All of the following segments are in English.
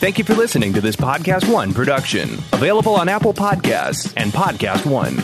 Thank you for listening to this Podcast One production, available on Apple Podcasts and Podcast One.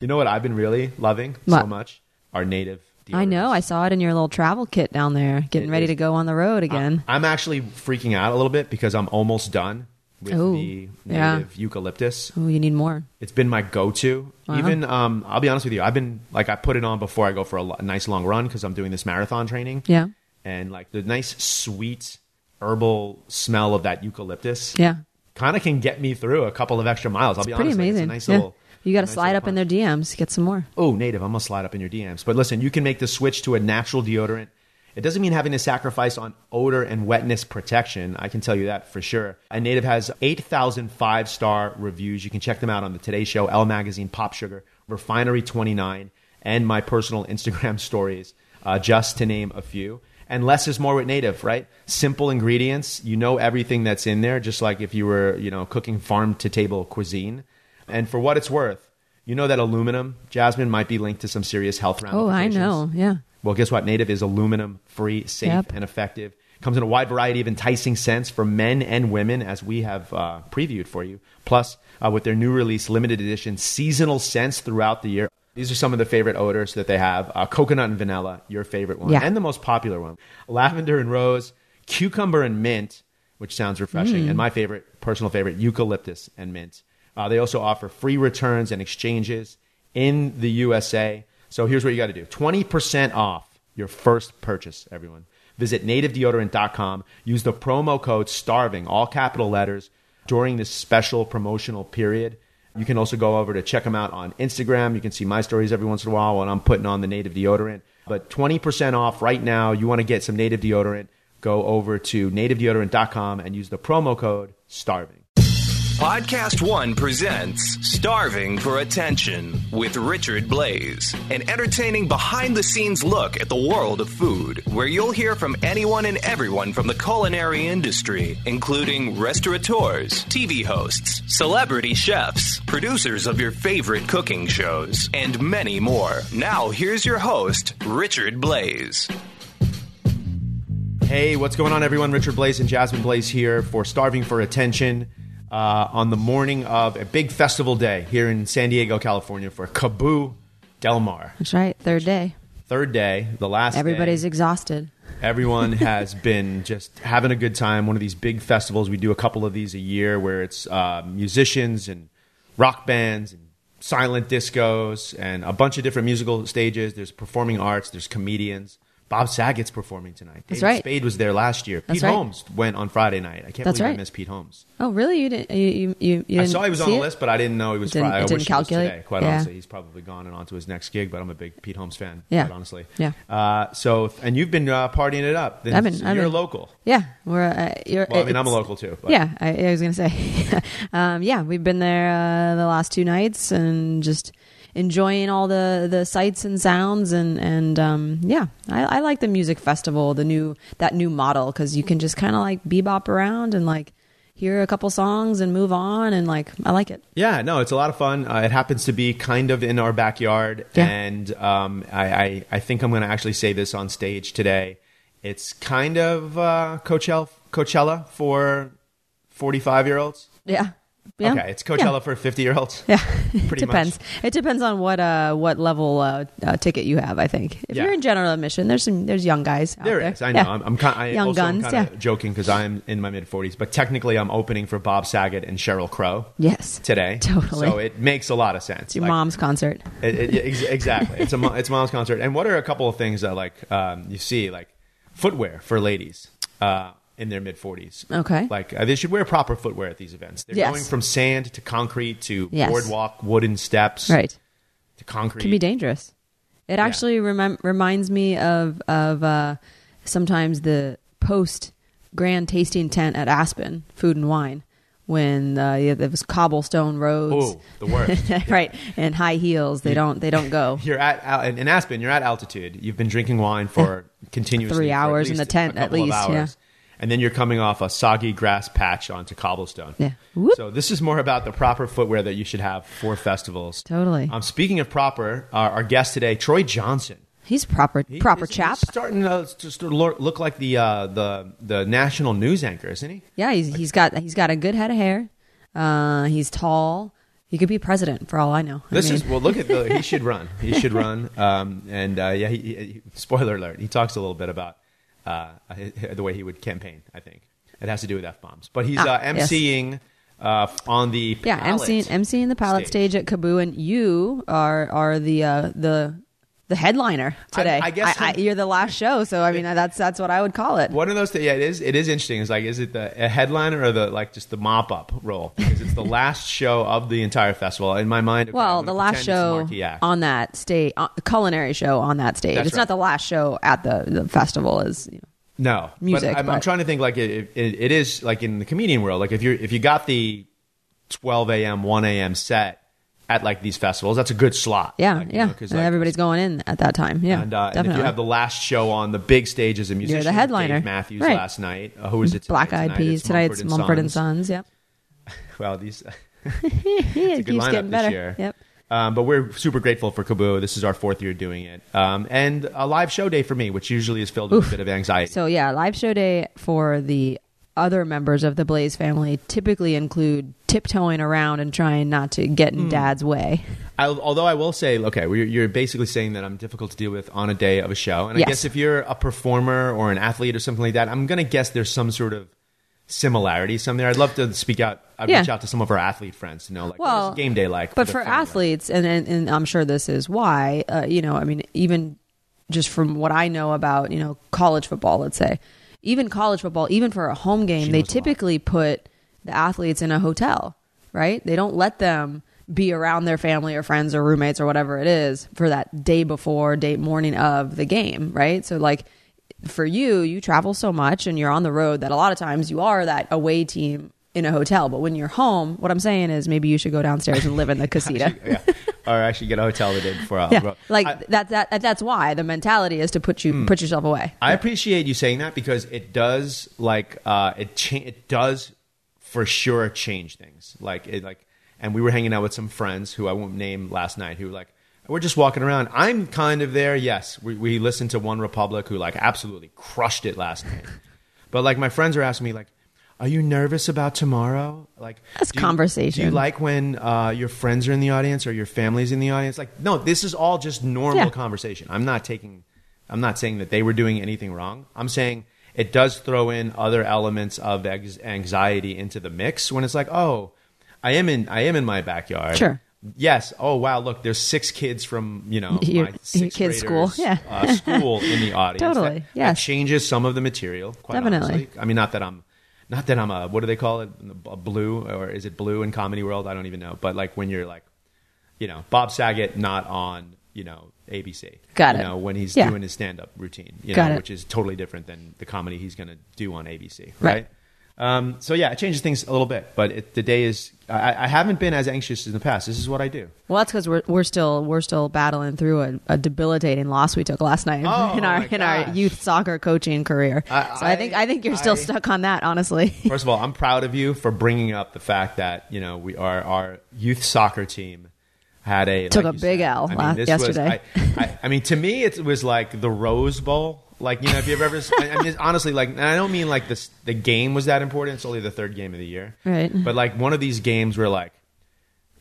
You know what I've been really loving so What? much? Our native. I know. I saw it in your little travel kit down there, getting It ready is- to go on the road again. I'm actually freaking out a little bit because I'm almost done with Ooh, the yeah. native eucalyptus. oh, you need more. It's been my go-to. Wow. Even um, I'll be honest with you, I've been like I put it on before I go for a, lo- a nice long run because I'm doing this marathon training. Yeah. And like the nice sweet herbal smell of that eucalyptus Yeah. kind of can get me through a couple of extra miles. I'll be Pretty honest, like, amazing. it's a nice yeah. little. you got to nice slide up in their DMs, get some more. Oh, native, I'm gonna slide up in your DMs. But listen, you can make the switch to a natural deodorant. It doesn't mean having to sacrifice on odor and wetness protection. I can tell you that for sure. And Native has 8,000 five star reviews. You can check them out on the Today Show, Elle Magazine, Pop Sugar, Refinery29, and my personal Instagram stories, uh, just to name a few. And less is more with Native, right? Simple ingredients. You know everything that's in there, just like if you were, you know, cooking farm to table cuisine. And for what it's worth, you know that aluminum, Jasmine, might be linked to some serious health Oh, I know. Yeah. Well, guess what? Native is aluminum free, safe, Yep. and effective. Comes in a wide variety of enticing scents for men and women, as we have uh, previewed for you. Plus, uh, with their new release, limited edition seasonal scents throughout the year. These are some of the favorite odors that they have uh, coconut and vanilla, your favorite one, Yeah. and the most popular one lavender and rose, cucumber and mint, which sounds refreshing, and my favorite, personal favorite, eucalyptus and mint. Uh, they also offer free returns and exchanges in the USA. So here's what you got to do 20% off your first purchase, everyone. Visit nativedeodorant.com. Use the promo code STARVING, all capital letters, during this special promotional period. You can also go over to check them out on Instagram. You can see my stories every once in a while when I'm putting on the native deodorant. But 20% off right now. You want to get some native deodorant, go over to nativedeodorant.com and use the promo code STARVING. Podcast One presents Starving for Attention with Richard Blais, an entertaining behind the scenes look at the world of food, where you'll hear from anyone and everyone from the culinary industry, including restaurateurs, TV hosts, celebrity chefs, producers of your favorite cooking shows, and many more. Now, here's your host, Richard Blais. Hey, what's going on, everyone? Richard Blais and Jasmine Blais here for Starving for Attention uh, on the morning of a big festival day here in San Diego, California for KAABOO Del Mar. That's right. Third day. Third day, the last Everybody's day. exhausted. Everyone has been just having a good time. One of these big festivals. We do a couple of these a year where it's uh, musicians and rock bands and silent discos and a bunch of different musical stages. There's performing arts. There's comedians. Bob Saget's performing tonight. That's David right. Spade was there last year. That's Pete right. Holmes went on Friday night. I can't That's believe I right. missed Pete Holmes. Oh, really? You didn't? You you, you, you I didn't saw he was on the it? list, but I didn't know he was Didn't- Friday. I didn't wish it was calculate? today. Quite Yeah. honestly, he's probably gone and on to his next gig. But I'm a big Pete Holmes fan. Yeah. Quite honestly. Yeah. Uh, so, and you've been uh, partying it up. Then I've been- so I've you're been- local. Yeah, we're. Uh, you're, Well, I mean, I'm a local too. But Yeah, I, I was gonna say. um, yeah, we've been there uh, the last two nights and just enjoying all the the sights and sounds and and um, yeah, I, I like the music festival, the new that new model because you can just kind of like bebop around and like hear a couple songs and move on and like I like it. Yeah, no, it's a lot of fun. Uh, it happens to be kind of in our backyard, Yeah. and um, I, I, I think I'm going to actually say this on stage today. It's kind of uh, Coachella, Coachella for 45 year olds. Yeah. Yeah. Okay, it's Coachella for 50 year olds. Yeah, Pretty it depends. It depends on what uh what level uh, uh, ticket you have. I think if Yeah. you're in general admission, there's some there's young guys. Out There there is. I know. Yeah. I'm, I'm, kind, I young also guns. yeah. joking because I'm in my mid 40s, but technically I'm opening for Bob Saget and Sheryl Crow Yes. today. Totally. So it makes a lot of sense. It's your Like, mom's concert. It, it, ex- exactly. It's a it's mom's concert. And what are a couple of things that like um, you see like footwear for ladies uh, in their mid forties? Okay. Like uh, they should wear proper footwear at these events. They're Yes. going from sand to concrete to Yes. boardwalk, wooden steps Right. to concrete. Can be dangerous. It actually remem- reminds me of of uh, sometimes the post grand tasting tent at Aspen Food and Wine when uh, yeah, there was cobblestone roads. Oh, the worst. right, and high heels. They don't. They don't go. You're at in Aspen. You're at altitude. You've been drinking wine for continuously Three hours in the tent, at least, yeah. hours. And then you're coming off a soggy grass patch onto cobblestone. Yeah. Whoop. So this is more about the proper footwear that you should have for festivals. Totally. Um, speaking of proper, our, our guest today, Troy Johnson. He's proper He- proper he's- he's chap. starting to just look look like the uh, the the national news anchor, isn't he? Yeah, he's he's got he's got a good head of hair. Uh, he's tall. He could be president for all I know. I This mean, is well. Look at the. He should run. He should run. Um, and uh, yeah, he, he, spoiler alert. He talks a little bit about uh, the way he would campaign. I think it has to do with f bombs. But he's Ah, uh, yes. emceeing uh, on the yeah, emceeing emceeing the pilot stage. stage. at KAABOO, and you are are the uh, the the headliner today. I guess I, I'm- you're the last show, so I mean that's that's what I would call it. One of those. Th- yeah, it is. It is interesting. It's like, is it the a headliner or the like just the mop up role? Because it's the last show of the entire festival. In my mind, okay, Well, the last pretend it's a show on that stage, uh, culinary show on that stage. That's it's right. not the last show at the, the festival. Is you know, No music, But I'm, I'm trying to think like it, it, it is like in the comedian world. Like if you if you got the 12 a.m. 1 a.m. set at like these festivals, that's a good slot. yeah, Like, yeah. Because like, everybody's going in at that time. Yeah, And, uh, and if you have the last show on the big stage as a musician, the headliner. Dave Matthews Right. last night. Uh, who was it? Black? Eyed Peas tonight. It's Mumford and Sons. Yep. Well, these. it good keeps lineup getting this better. year. Yep. Um, but we're super grateful for KAABOO. This is our fourth year doing it, um, and a live show day for me, which usually is filled with a bit of anxiety. So yeah, live show day for the other members of the Blais family typically include tiptoeing around and trying not to get in Dad's way. I, although I will say, okay, you're, you're basically saying that I'm difficult to deal with on a day of a show, and I Yes. guess if you're a performer or an athlete or something like that, I'm gonna guess there's some sort of similarity somewhere. I'd love to speak out. I'd Yeah. reach out to some of our athlete friends to know, like, Well, what is game day like? But the for athletes, and, and and I'm sure this is why, uh, you know, I mean, even just from what I know about, you know, college football, let's say, even college football, even for a home game, they knows a lot. typically put the athletes in a hotel, right? They don't let them be around their family or friends or roommates or whatever it is for that day before, day morning of the game, right? So like for you, you travel so much and you're on the road that a lot of times you are that away team in a hotel. But when you're home, what I'm saying is maybe you should go downstairs and live in the casita. yeah, or actually get a hotel the day before. I'll Yeah, like I- that, that. That's why the mentality is to put you put yourself away. I appreciate you saying that because it does like uh, it cha- it does for sure change things. Like it like, and we were hanging out with some friends who I won't name last night who were like we're just walking around. I'm kind of there. Yes, we we listened to One Republic who like absolutely crushed it last night. But like my friends are asking me like. Are you nervous about tomorrow? Like That's do you- conversation. Do you like when uh, your friends are in the audience or your family's in the audience? Like, no, this is all just normal Yeah. conversation. I'm not taking I'm not saying that they were doing anything wrong. I'm saying it does throw in other elements of ex- anxiety into the mix when it's like, oh, I am in I am in my backyard. Sure. Yes. Oh wow! Look, there's six kids from you know Your- my your sixth kid's school. Yeah. uh, school in the audience. Totally, That, yes. That changes some of the material. Quite Definitely. honestly. I mean, not that I'm not that I'm a what do they call it? A blue or is it blue in comedy world? I don't even know. But like when you're like, you know, Bob Saget not on you know ABC. Got you it. know when he's Yeah. doing his stand up routine. You Got know, it. which is totally different than the comedy he's going to do on ABC. Right. Right. Um, so yeah, it changes things a little bit, but it, the day is. I, I haven't been as anxious in the past. This is what I do. Well, that's because we're we're still we're still battling through a, a debilitating loss we took last night Oh, in our in our youth soccer coaching career. I- so I think I think you're still I- stuck on that, honestly. First of all, I'm proud of you for bringing up the fact that you know we are our youth soccer team had a Took like a big said, L I mean, last- yesterday. Was, I, I, I mean, to me, it was like the Rose Bowl. Like you know, if you've ever, I I mean, honestly, like, and I don't mean like this. The game was that important. It's only the third game of the year, Right. But like one of these games where like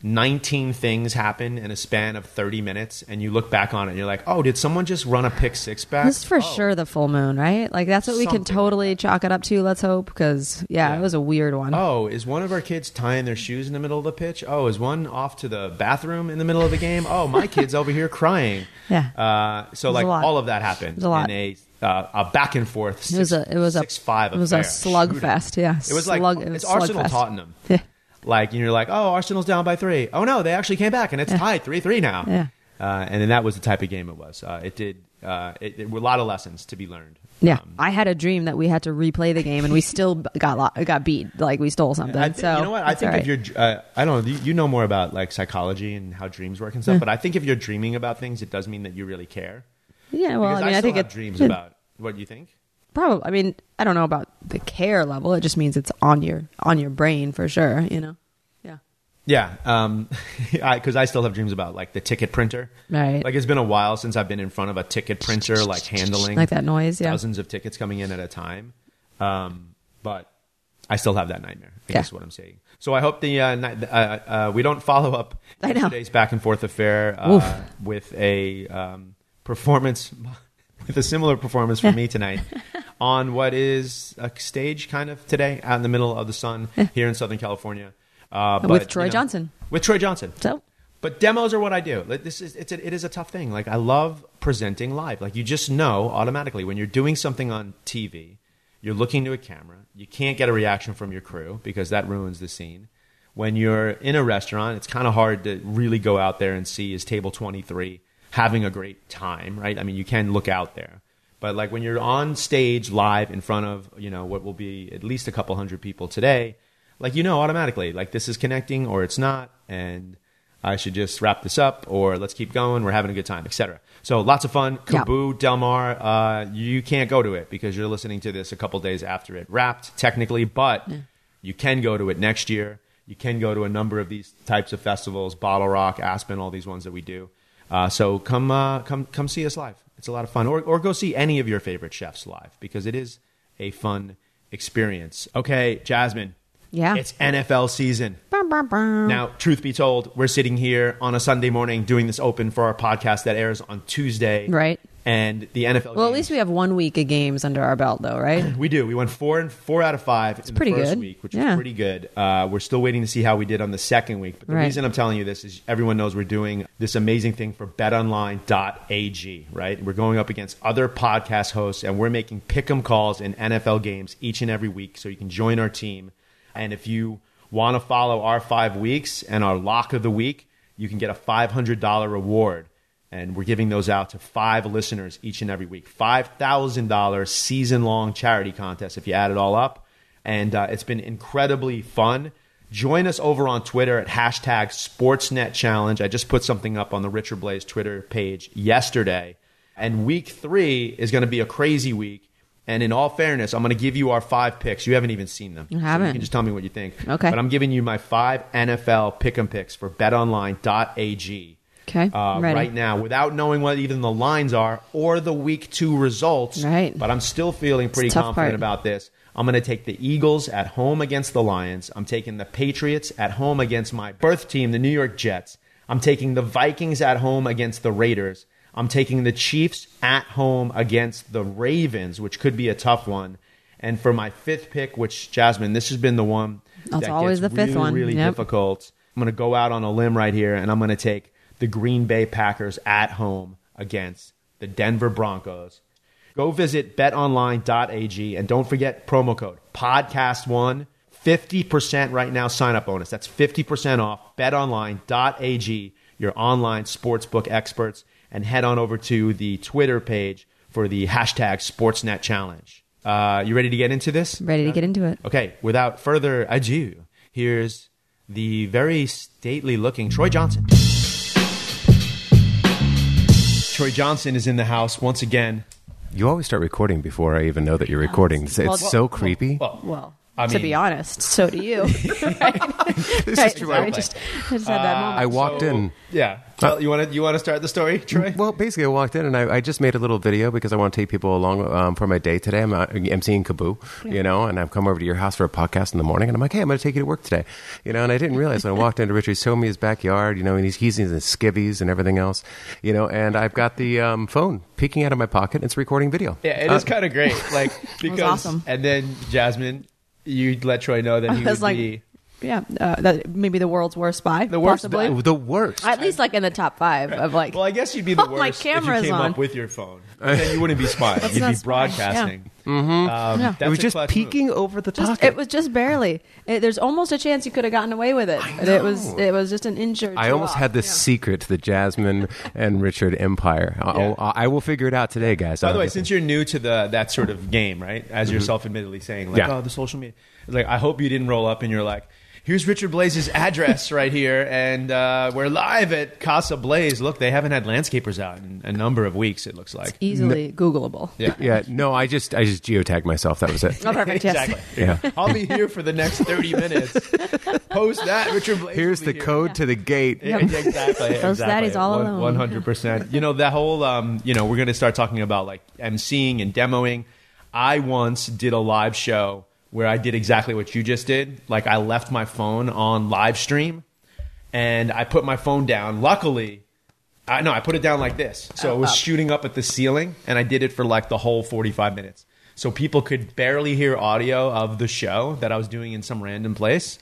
19 things happen in a span of 30 minutes, and you look back on it, and you're like, oh, did someone just run a pick six back? This is for Oh. sure the full moon, right? Like that's what we can Something totally chalk it up to. Let's hope, because yeah, Yeah. it was a weird one. Oh, is one of our kids tying their shoes in the middle of the pitch? Oh, is one off to the bathroom in the middle of the game? Oh, my kid's over here crying. Yeah. Uh, so like all of that happened a lot. in a uh, a back and forth. Six, It was a it was six a five. it was a slugfest. Yeah, It was like it was it's Arsenal. Tottenham. Yeah. Like and you're like, oh, Arsenal's down by three. Oh no, they actually came back and it's Yeah. tied three three now. Yeah. Uh, and then that was the type of game it was. Uh, it did. Uh, it, it were a lot of lessons to be learned. Yeah, Um, I had a dream that we had to replay the game, and we still got lo- got beat. Like we stole something. I think, so you know what? I think all if you're, uh, I don't know, you, you know more about like psychology and how dreams work and stuff. But I think if you're dreaming about things, it does mean that you really care. Yeah. Well, Because I mean, I, still think have it dreams it- about what you think. Probably. I mean, I don't know about the care level. It just means it's on your on your brain for sure. You know. Yeah. Yeah, um, because I, still have dreams about like the ticket printer. Right. Like it's been a while since I've been in front of a ticket printer, like handling Like that noise, yeah. thousands of tickets coming in at a time. Um, but I still have that nightmare. I Yeah. guess what I'm saying. So I hope the uh, uh, uh, we don't follow up I yesterday's back and forth affair uh, with a um, performance with a similar performance for me tonight on what is a stage kind of today out in the middle of the sun here in Southern California. Uh, but, With Troy you know, Johnson. With Troy Johnson. So But demos are what I do. Like this is it's a, it is a tough thing. Like I love presenting live. Like you just know automatically when you're doing something on TV, you're looking to a camera. You can't get a reaction from your crew because that ruins the scene. When you're in a restaurant, it's kind of hard to really go out there and see is table 23 having a great time, right? I mean, you can look out there. But like when you're on stage live in front of, you know, what will be at least a couple hundred people today, like you know automatically like this is connecting or it's not and I should just wrap this up or let's keep going. We're having a good time, etc. So lots of fun. Yeah. KAABOO, Del Mar. Uh, you can't go to it because you're listening to this a couple days after it wrapped, technically, but you can go to it next year. You can go to a number of these types of festivals: Bottle Rock, Aspen, all these ones that we do. Uh, so come, uh, come, come see us live. It's a lot of fun, or or go see any of your favorite chefs live because it is a fun experience. Okay, Jasmine. Yeah. it's NFL season. Now, truth be told, we're sitting here on a Sunday morning doing this open for our podcast that airs on Tuesday. Right. And the NFL. well, at least we have one week of games under our belt, though, right? we do. We won four and four out of five in the pretty first good. week, which Yeah. is pretty good. Uh, we're still waiting to see how we did on the second week. But the Right. reason I'm telling you this is everyone knows we're doing this amazing thing for BetOnline.ag. Right? We're going up against other podcast hosts, and we're making pick'em calls in NFL games each and every week. So you can join our team, and if you want to follow our five weeks and our lock of the week, you can get a $500 reward and we're giving those out to five listeners each and every week. $5,000 season long charity contest if you add it all up. And uh, it's been incredibly fun. Join us over on Twitter at hashtag Sportsnet Challenge. I just put something up on the Richard Blais Twitter page yesterday. And week three is going to be a crazy week. And in all fairness, I'm going to give you our five picks. You haven't even seen them. I So haven't. you can just tell me what you think. Okay. But I'm giving you my five NFL pick'em picks for betonline.ag Okay, uh, right now without knowing what even the lines are or the week two results. Right. But I'm still feeling pretty It's a tough confident part. about this. I'm going to take the Eagles at home against the Lions. I'm taking the Patriots at home against my birth team, the New York Jets. I'm taking the Vikings at home against the Raiders. I'm taking the Chiefs at home against the Ravens, which could be a tough one. And for my fifth pick, which Jasmine, this has been the one That's that always the fifth really, one. really Yep. difficult. I'm going to go out on a limb right here, and I'm going to take the Green Bay Packers at home against the Denver Broncos. Go visit betonline.ag and don't forget promo code podcast1 50% right now sign up bonus. That's 50% off betonline.ag, your online sportsbook experts, and head on over to the Twitter page for the hashtag Sportsnet Challenge. Uh, you ready to get into this? Ready to get into it. Okay, without further ado, here's the very stately looking Troy Johnson. Troy Johnson is in the house once again. You always start recording before I even know that you're recording. It's, it's Well, so creepy. Well, Well, I to be honest, so do you. this right, is true. sorry, just, I just had that moment. I walked in. yeah. Well, you want to you want to start the story, Troy? Well, basically, I walked in and I, I just made a little video because I want to take people along um, for my day today. I'm uh, emceeing KAABOO, you know, and I've come over to your house for a podcast in the morning, and I'm like, hey, I'm going to take you to work today, you know. And I didn't realize when I walked into Richard, he showed me his backyard, you know, and he's he's in his skivvies and everything else, you know. And I've got the um, phone peeking out of my pocket. and It's recording video. Yeah, it Uh, is kind of great. Like because awesome. and then Jasmine, you let Troy know that he I was would like, be yeah, uh, that maybe the world's worst spy. The worst- possibly. the worst. At least like in the top five of like. Well, I guess you'd be the Oh, my worst if you camera's came on. up with your phone. then you wouldn't be spying. You'd be not spying, broadcasting. Yeah. Um, Yeah. it was just peeking move. over the Just, pocket. it was just barely. It, there's almost a chance you could have gotten away with it. But It was it was just an inch or I almost off. had this Yeah. secret to the Jasmine and Richard empire. I'll, Yeah. I will figure it out today, guys. By the uh, way, since you're new to the that sort of game, right? As mm-hmm. you're self-admittedly saying, like, Yeah. oh, the social media. Like, I hope you didn't roll up and you're like, here's Richard Blais's address right here, and uh, we're live at Casa Blais. Look, they haven't had landscapers out in a number of weeks. It looks like. Easily Googleable. Yeah. Yeah, no, I just I just geotagged myself. That was it. Oh, perfect. Yes. Exactly. Yeah. I'll be here for the next 30 minutes. Post that, Richard Blais. Here's the here. code to the gate. Yeah, exactly. Those exactly. daddies all alone. One hundred percent. You know that whole. Um, you know, we're going to start talking about like emceeing and demoing. I once did a live show where I did exactly what you just did. Like I left my phone on live stream, and I put my phone down. Luckily, I no, I put it down like this, so it oh, was shooting up at the ceiling, and I did it for like the whole forty-five minutes. So people could barely hear audio of the show that I was doing in some random place.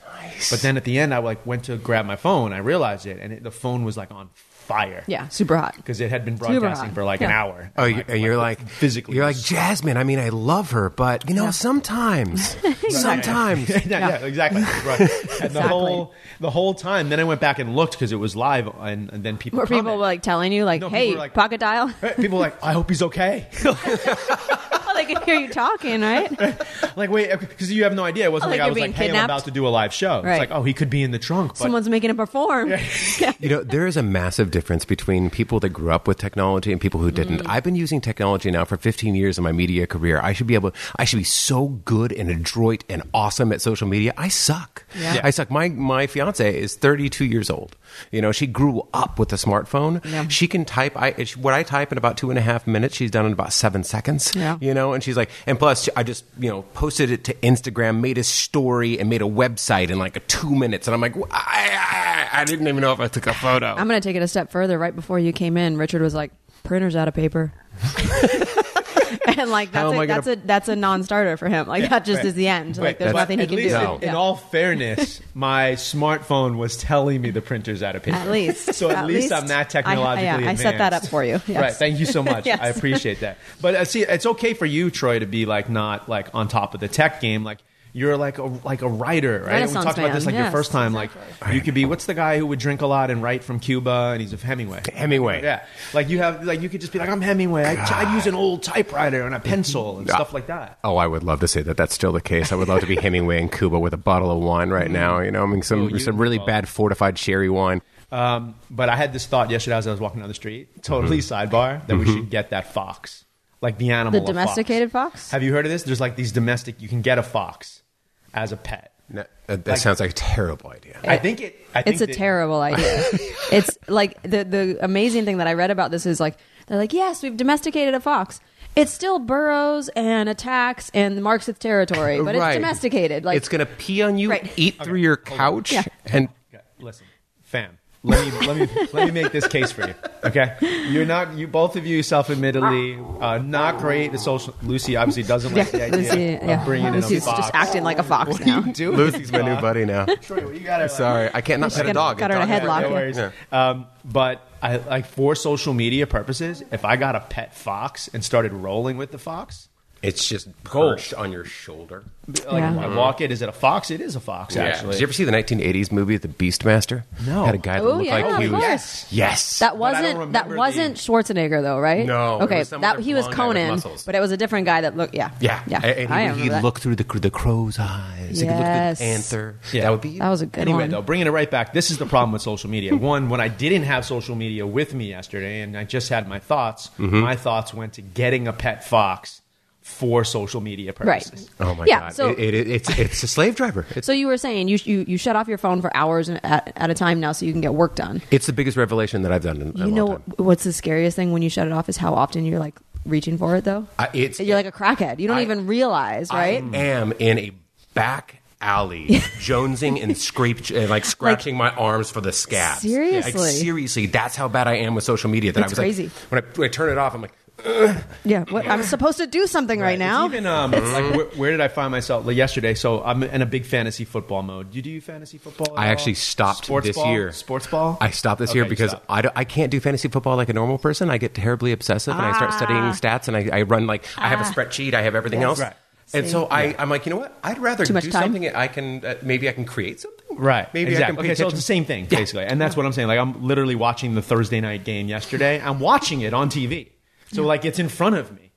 But then at the end, I like went to grab my phone. I realized it, and it, the phone was like on fire. Yeah, super hot. because it had been broadcasting for like an hour. Oh, And, you- and you're like physically, You're like Jasmine. I mean, I love her, but you know, sometimes, sometimes. yeah, yeah, exactly. Right. And the Exactly. whole the whole time, then I went back and looked because it was live, and, and then people Were people comment. like telling you, like, No, "Hey, like- pocket dial"? People were like, I hope he's okay. oh, they can hear you talking, right? like, wait, because you have no idea. It wasn't Oh, like, like I was like, being hey, I'm about to do a live show. Right. It's like, oh, he could be in the trunk. But Someone's making him perform. You know, there is a massive difference between people that grew up with technology and people who didn't. Mm. I've been using technology now for 15 years in my media career. I should be able, I should be so good and adroit and awesome at social media. I suck. Yeah. Yeah. I suck. My my fiance is 32 years old. You know, she grew up with a smartphone. Yeah. She can type. I what I type in about two and a half minutes, she's done in about seven seconds. Yeah. You know, and she's like, and plus, I just you know posted it to Instagram, made a story, and made a website in like two minutes, and I'm like, I, I, I didn't even know if I took a photo. I'm going to take it a step further. Right before you came in, Richard was like, "Printer's out of paper." and like that's am a, I gonna- that's a that's a non-starter for him. Like that just Right. is the end. Like there's But nothing he can do. In, No. in Yeah. all fairness, my smartphone was telling me the printer's out of paper. At least. so at, At least, least. I'm that I- technologically yeah, I set that up for you. Yes. Right. Thank you so much. Yes. I appreciate that. But uh, see, it's okay for you, Troy, to be like not like on top of the tech game. Like you're like a like a writer, right? we Renaissance talked about this man, like your first time. Like you could be what's the guy who would drink a lot and write from Cuba, and he's a Hemingway. Hemingway. Yeah. Like you have like you could just be like I'm Hemingway. I, I use an old typewriter and a pencil and stuff like that. Oh, I would love to say that that's still the case. I would love to be Hemingway in Cuba with a bottle of wine right now. You know, I mean, some Oh, you- some really well- bad fortified sherry wine. Um, but I had this thought yesterday as I was walking down the street, totally Mm-hmm. sidebar, that we should get that fox, like the animal. The of fox. domesticated fox? Have you heard of this? There's like these domestic. You can get a fox as a pet. No, that that Like- sounds like a terrible idea. I think it. I think It's a that- terrible idea. it's like the the amazing thing that I read about this is like they're like, yes, we've domesticated a fox. It still burrows and attacks and marks its territory, but Right. it's domesticated. Like it's going to pee on you, Right. eat through your couch, Yeah. and Okay, Listen, fam. Let me let me let me make this case for you. Okay, you're not you both of you self-admittedly uh, not great at social. Lucy obviously doesn't like the idea Lucy, of yeah. bringing Lucy's in a fox. just acting like a fox what now. do Lucy's my new buddy now. Troy, you gotta, like, Sorry, I can't not She's pet a got- dog. got her in a headlock. No yeah. Um, but I like for social media purposes, if I got a pet fox and started rolling with the fox, It's just Gold. perched on your shoulder. like Yeah. I walk it, is it a fox? It is a fox, actually. Did you ever see the 1980s movie The Beastmaster? No. Had a guy that Oh, looked yeah, like he of was. course. Yes. That But I don't wasn't that remember wasn't the- Schwarzenegger though, right? No, it Okay, was some that other he was blonde guy with Conan, muscles. but it was a different guy that looked. Yeah, yeah, yeah. And I he, remember he'd that. look through the the crow's eyes. He could look Yes. through the panther. Yeah. That would be. That was a good Anyway, one. though, bringing it right back, this is the problem with social media. One, when I didn't have social media with me yesterday, and I just had my thoughts, Mm-hmm. my thoughts went to getting a pet fox for social media purposes. Right. purposes. oh my Yeah, god! so- it, it, it's it's a slave driver. It's So you were saying you you, you shut off your phone for hours at, at a time now, so you can get work done. it's the biggest revelation that I've done in a You long know time. what's the scariest thing when you shut it off is how often you're like reaching for it though. I, it's You're like a crackhead. You don't I- even realize, right? I am in a back alley, jonesing and scrape, uh, like scratching my arms for the scabs. Seriously? like, seriously, that's how bad I am with social media. That I It's was crazy. like, when I, when I turn it off, I'm like, yeah, what, I'm supposed to do something right, It's now. even um, like where, where did I find myself like, yesterday? So I'm in a big fantasy football mode. Do you do fantasy football? at I all? actually stopped Sports this ball? year. Sports ball. I stopped this Okay, year you because stopped. I, don't- I can't do fantasy football like a normal person. I get terribly obsessive and I start studying Ah. stats and I, I run like I have a Ah. spreadsheet. I have everything Yes. else. Right. And so I, I'm like, you know what? I'd rather Too much do time? something that I can uh, maybe I can create something. Right. Maybe I exactly. can pay okay, so it's attention. the same thing, Yeah. basically. And that's what I'm saying. Like, I'm literally watching the Thursday night game yesterday. I'm watching it on TV. So, like, it's in front of me.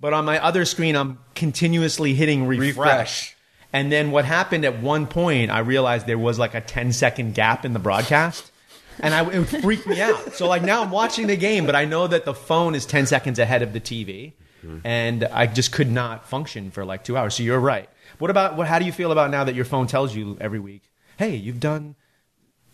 But on my other screen, I'm continuously hitting refresh. Refresh. And then what happened at one point, I realized there was like a 10 second gap in the broadcast. And I, it freaked me out. So like now I'm watching the game, but I know that the phone is 10 seconds ahead of the TV. And I just could not function for like two hours. So you're right. What about, what, how do you feel about now that your phone tells you every week, hey, you've done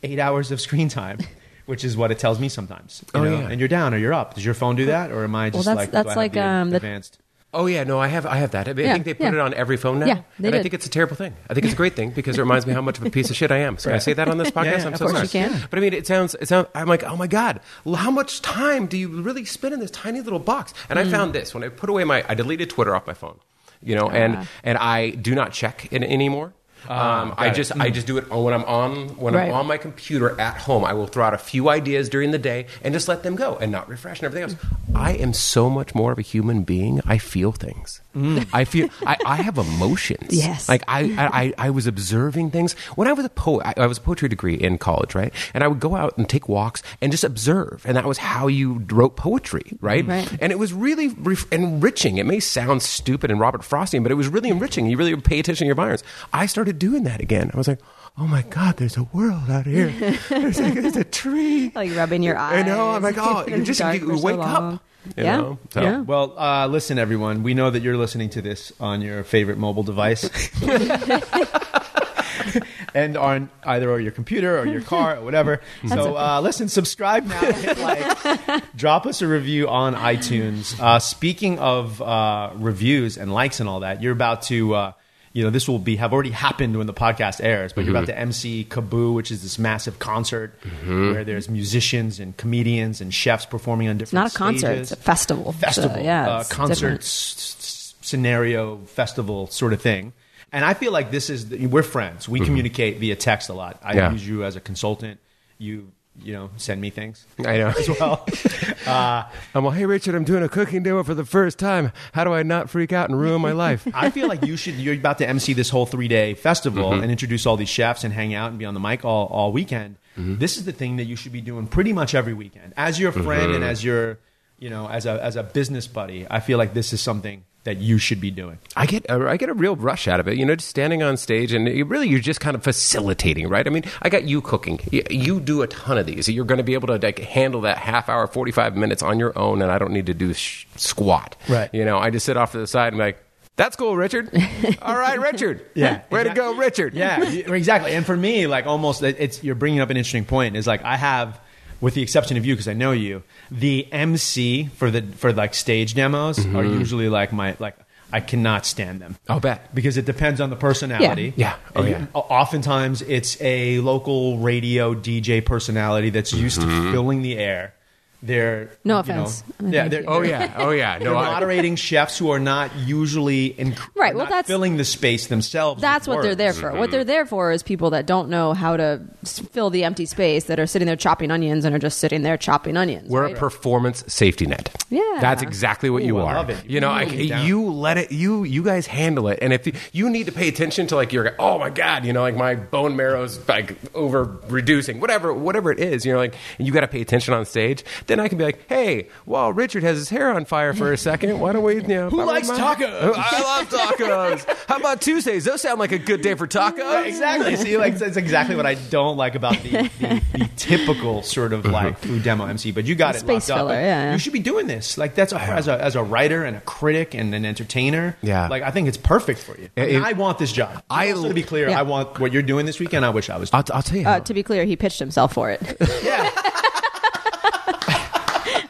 eight hours of screen time? Which is what it tells me sometimes. You Oh, know? yeah. And you're down or you're up. Does your phone do that? Or am I just that's- like, that's like, the um, the- advanced? Oh yeah, no, I have I have that. I Yeah, think they put yeah. it on every phone now. Yeah, they and I think it's a terrible thing. I think it's a great thing because it reminds me how much of a piece of shit I am. So I say that on this podcast. Yeah, yeah, I'm of so course sorry. you can. But I mean, it sounds it sounds. I'm like, oh my god, well, how much time do you really spend in this tiny little box? And Hmm. I found this when I put away my I deleted Twitter off my phone. You know, and Ah. and I do not check it anymore. Um, ah, I got it. just I mm. just do it when I'm on when Right. I'm on my computer at home. I will throw out a few ideas during the day and just let them go and not refresh and everything else. Mm. I am so much more of a human being. I feel things. Mm. I feel I, I have emotions. Yes. Like I, I, I was observing things when I was a poet. I, I was a poetry degree in college, right? And I would go out and take walks and just observe, and that was how you wrote poetry, right? Right. And it was really ref- enriching. It may sound stupid and Robert Frostian, but it was really enriching. You really pay attention to your environments. I started doing that again. I was like, oh my god, there's a world out here. There's, like, there's a tree. like rubbing your eyes. I know. I'm like, oh, you in the just you for so wake long. up. you yeah. know? So- yeah. Well, uh, listen, everyone. We know that you're listening to this on your favorite mobile device, and on either or your computer or your car or whatever. so, uh, listen, subscribe now, hit like, drop us a review on iTunes. Uh, speaking of uh, reviews and likes and all that, you're about to. You know, this will be have already happened when the podcast airs, but you're about to MC KAABOO, which is this massive concert where there's musicians and comedians and chefs performing on different. It's different not a concert; stages it's a festival. festival, So, yeah, uh, it's concert different. s- s- scenario festival sort of thing. And I feel like this is the, we're friends. We communicate via text a lot. I Mm-hmm. Yeah. use you as a consultant. You you know send me things I know. as well. uh, I'm like, hey Richard, I'm doing a cooking demo for the first time. How do I not freak out and ruin my life? I feel like you should. You're about to MC this whole three day festival Mm-hmm. and introduce all these chefs and hang out and be on the mic all, all weekend. Mm-hmm. This is the thing that you should be doing pretty much every weekend as your friend Mm-hmm. and as your you know as a as a business buddy. I feel like this is something that you should be doing. I get a, I get a real rush out of it. You know, just standing on stage and you really you're just kind of facilitating, right? I mean, I got you cooking. You, you do a ton of these. You're going to be able to like handle that half hour, 45 minutes on your own, and I don't need to do sh- squat. Right. You know, I just sit off to the side and be like. That's cool, Richard. All right, Richard. Yeah, way exactly. to go, Richard. Yeah, exactly. And for me, like almost, it's you're bringing up an interesting point. Is like I have, with the exception of you, because I know you, the MC for the for like stage demos Mm-hmm. are usually like my like I cannot stand them. I'll bet. because it depends on the personality. Yeah. Yeah. Oh, yeah. Oftentimes, it's a local radio DJ personality that's used Mm-hmm. to filling the air. They're No you know, offense. I yeah, they're. Oh yeah. Oh yeah. they're No, moderating chefs who are not usually in, Right, well, that's- filling the space themselves. That's with what they're there for. What mm-hmm. they're there for is people that don't know how to fill the empty space that are sitting there chopping onions and are just sitting there chopping onions. We're right? a performance safety net. Yeah. that's exactly what Ooh, you I are. love it. You know, You like, nailed it you let it. You you guys handle it, and if you, you need to pay attention to like your oh my god, you know, like my bone marrow's like over reducing, whatever whatever it is, you know, like you got to pay attention on stage. Then I can be like, hey, well, Richard has his hair on fire for a second. Why don't we? You know, Who likes tacos? I love tacos. How about Tuesdays? Those sound like a good day for tacos. Exactly. See, like that's exactly what I don't like about the, the, the typical sort of like food demo MC. But you got The it space locked filler, yeah, yeah. You should be doing this. Like that's a, as a as a writer and a critic and an entertainer. Yeah. Like I think it's perfect for you. I, mean, It- I want this job. I- also, to be clear, Yeah. I want what you're doing this weekend. I wish I was. I'll, I'll tell you. Uh, how. to be clear, he pitched himself for it. yeah.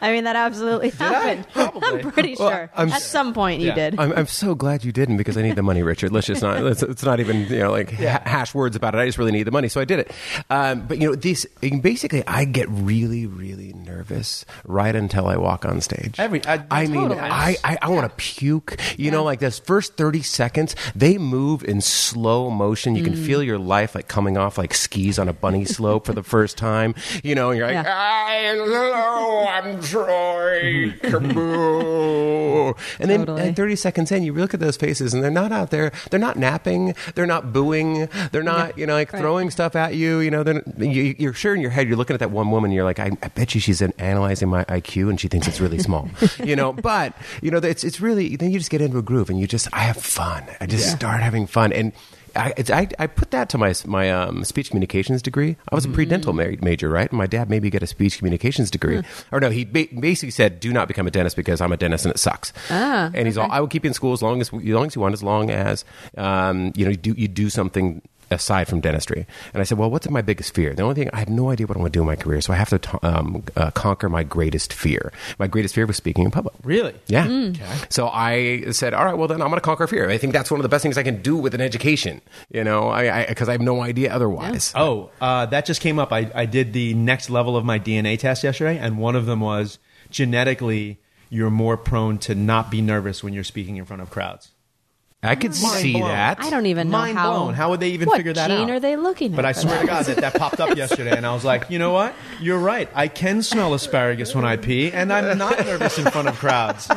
I mean, that absolutely happened. Probably. I'm pretty Well, sure. I'm At s- some point, you did. I'm, I'm so glad you didn't because I need the money, Richard. Let's just not. Let's, it's not even you know like ha- hash words about it. I just really need the money, so I did it. Um, but you know, this basically, I get really, really nervous right until I walk on stage. Every- I- I mean, Totally. I I, I want to puke. You know, like this first thirty seconds, they move in slow motion. You can Mm. feel your life like coming off like skis on a bunny slope for the first time. You know, and you're like, Yeah. I, hello, I'm Troy, KAABOO. And then Totally. uh, 30 seconds in, you look at those faces and they're not out there. They're not napping. They're not booing. They're not, you know, like Right. throwing stuff at you. You know, they're, you, you're sure in your head, you're looking at that one woman, you're like, I, I bet you she's in analyzing my IQ and she thinks it's really small. you know, but, you know, it's, it's really, then you just get into a groove and you just, I have fun. I just start having fun. And, I, it's, I, I put that to my my um, speech communications degree. I was a pre-dental ma- major, right? And my dad made me get a speech communications degree. Or no, he ba- basically said, "Do not become a dentist because I'm a dentist and it sucks." Ah, and he's all, "I will keep you in school as long as as long as you want, as long as um, you know you do you do something." Aside from dentistry, and I said, "Well, what's my biggest fear? The only thing I have no idea what I'm going to do in my career, so I have to t- um, uh, conquer my greatest fear. My greatest fear was speaking in public. Really? Yeah. So I said, all right, well then I'm going to conquer fear. I think that's one of the best things I can do with an education. You know, I because I, have no idea otherwise. Oh, uh, that just came up. I, I did the next level of my DNA test yesterday, and one of them was genetically you're more prone to not be nervous when you're speaking in front of crowds. I could see blown. that. I don't even know Mind how. blown. How would they even what figure that gene out? are they looking at? But I for swear that? to God that that popped up yesterday, and I was like, you know what? You're right. I can smell asparagus when I pee, and I'm not nervous in front of crowds.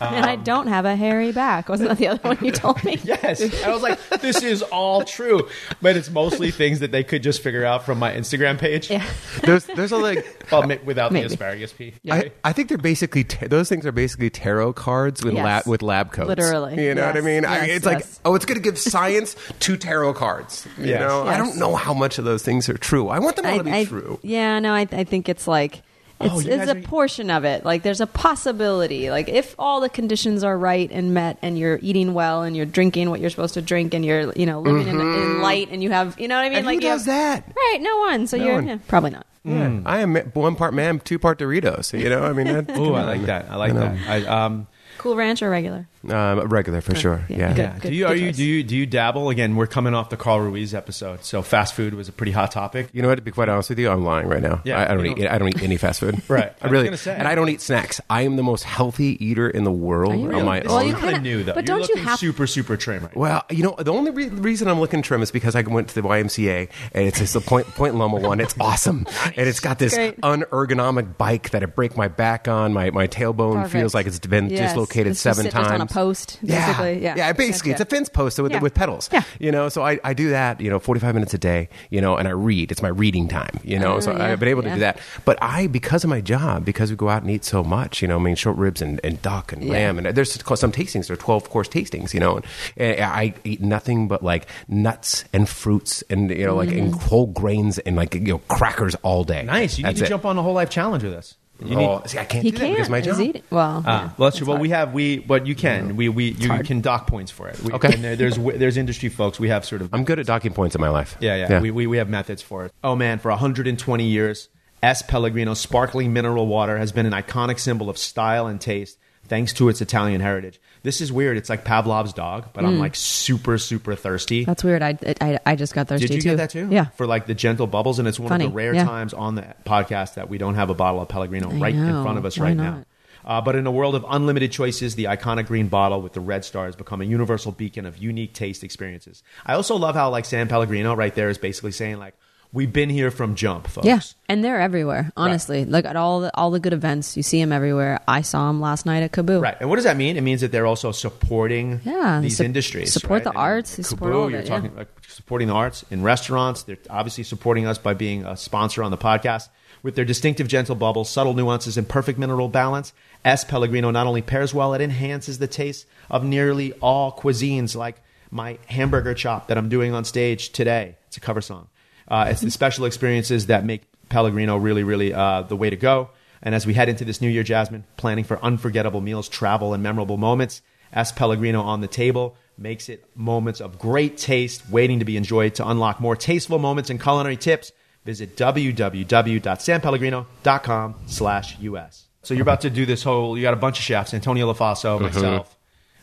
And I um, don't have a hairy back. Wasn't that the other one you told me? Yes. I was like, this is all true. But it's mostly things that they could just figure out from my Instagram page. Yeah. There's there's a like. Well, without Maybe. the asparagus pee. I, I think they're basically ta- those things are basically tarot cards with Yes. lab with lab coats. Literally. you know what I Yes. mean? I, Yes, it's like oh, it's going to give science to tarot cards. You Yes. know, I don't know how much of those things are true. I want them all to be I, true. Yeah, no, I, I think it's like it's, Oh, it's guys a are- portion of it. Like there's a possibility. Like if all the conditions are right and met, and you're eating well, and you're drinking what you're supposed to drink, and you're you know living in, in light, and you have you know what I mean. And like who does have- that? Right, no one. So No you're one. yeah, probably not. Yeah. I am one part man, two part Doritos. You know, I mean, that, Ooh, I like that. I like You that. I, um, Cool Ranch or regular? Um, regular for sure. yeah. Yeah. Good. yeah. Do you are you do you do you dabble again? We're coming off the Carl Ruiz episode, so fast food was a pretty hot topic. You know what? To be quite honest with you, I'm lying right now. Yeah, I, I don't eat. don't- I don't eat any fast food. Right. I I really. say. and I don't eat snacks. I am the most healthy eater in the world. Are you on my This Well, is you kinda kinda- new though. but You're don't you have- super super trim right? Well, you know, the only re- reason I'm looking trim is because I went to the YMCA and it's just the Point Point Loma one. It's awesome, and it's got this Great. unergonomic bike that I break my back on. My my tailbone Perfect. feels like it's been Yes. dislocated It's seven times. Just on a post, Yeah. basically. Yeah, yeah, basically, it's a fence post with, Yeah. with pedals. Yeah. you know. So I, I do that, you know, 45 minutes a day, you know, and I read. It's my reading time, you know. Oh, so yeah, I've been able to yeah. do that. But I, because of my job, because we go out and eat so much, you know, I mean, short ribs and, and duck and Yeah. lamb, and there's some tastings. There are 12 course tastings, you know, and, and I eat nothing but like nuts and fruits and you know, like and Mm-hmm. whole grains and like you know crackers all day. Nice. You need to it. jump on the whole life challenge with us. You oh, need, see, I can't He do can't. because my job. eating- Well, yeah, well, that's true. Well, hard. we have we, but you can we we you hard. can dock points for it. We, Okay. and there- there's there's industry folks. We have sort of I'm good at docking points in my life. Yeah, yeah. We, we, we have methods for it. Oh, man, for 120 years, S. Pellegrino sparkling mineral water has been an iconic symbol of style and taste thanks to its Italian heritage. This is weird. It's like Pavlov's dog, but I'm like super, super thirsty. Mm. That's weird. I, I, I just got thirsty Did you too. get that too? Yeah. For like the gentle bubbles. And it's one Funny, of the rare yeah. times on the podcast that we don't have a bottle of Pellegrino I right in know. front of us Why right not? now. Uh, but in a world of unlimited choices, the iconic green bottle with the red star has become a universal beacon of unique taste experiences. I also love how like San Pellegrino right there is basically saying like, we've been here from jump, folks. Yeah, and they're everywhere. Honestly, like at all the all the good events, you see them everywhere. I saw them last night at KAABOO. Right. And what does that mean? It means that they're also supporting Yeah, these industries. support right? the arts, KAABOO, support you're it, talking yeah. like supporting the arts in restaurants. They're obviously supporting us by being a sponsor on the podcast. With their distinctive gentle bubbles, subtle nuances, and perfect mineral balance, S. Pellegrino not only pairs well, it enhances the taste of nearly all cuisines, like my hamburger chop that I'm doing on stage today. It's a cover song. Uh, it's the special experiences that make Pellegrino really, really uh, the way to go. And as we head into this new year, Jasmine, planning for unforgettable meals, travel, and memorable moments, S. Pellegrino on the table makes it moments of great taste waiting to be enjoyed. To unlock more tasteful moments and culinary tips, visit www.sanpellegrino.com slash US. So you're about to do this whole, you got a bunch of chefs, Antonia Lofaso, myself.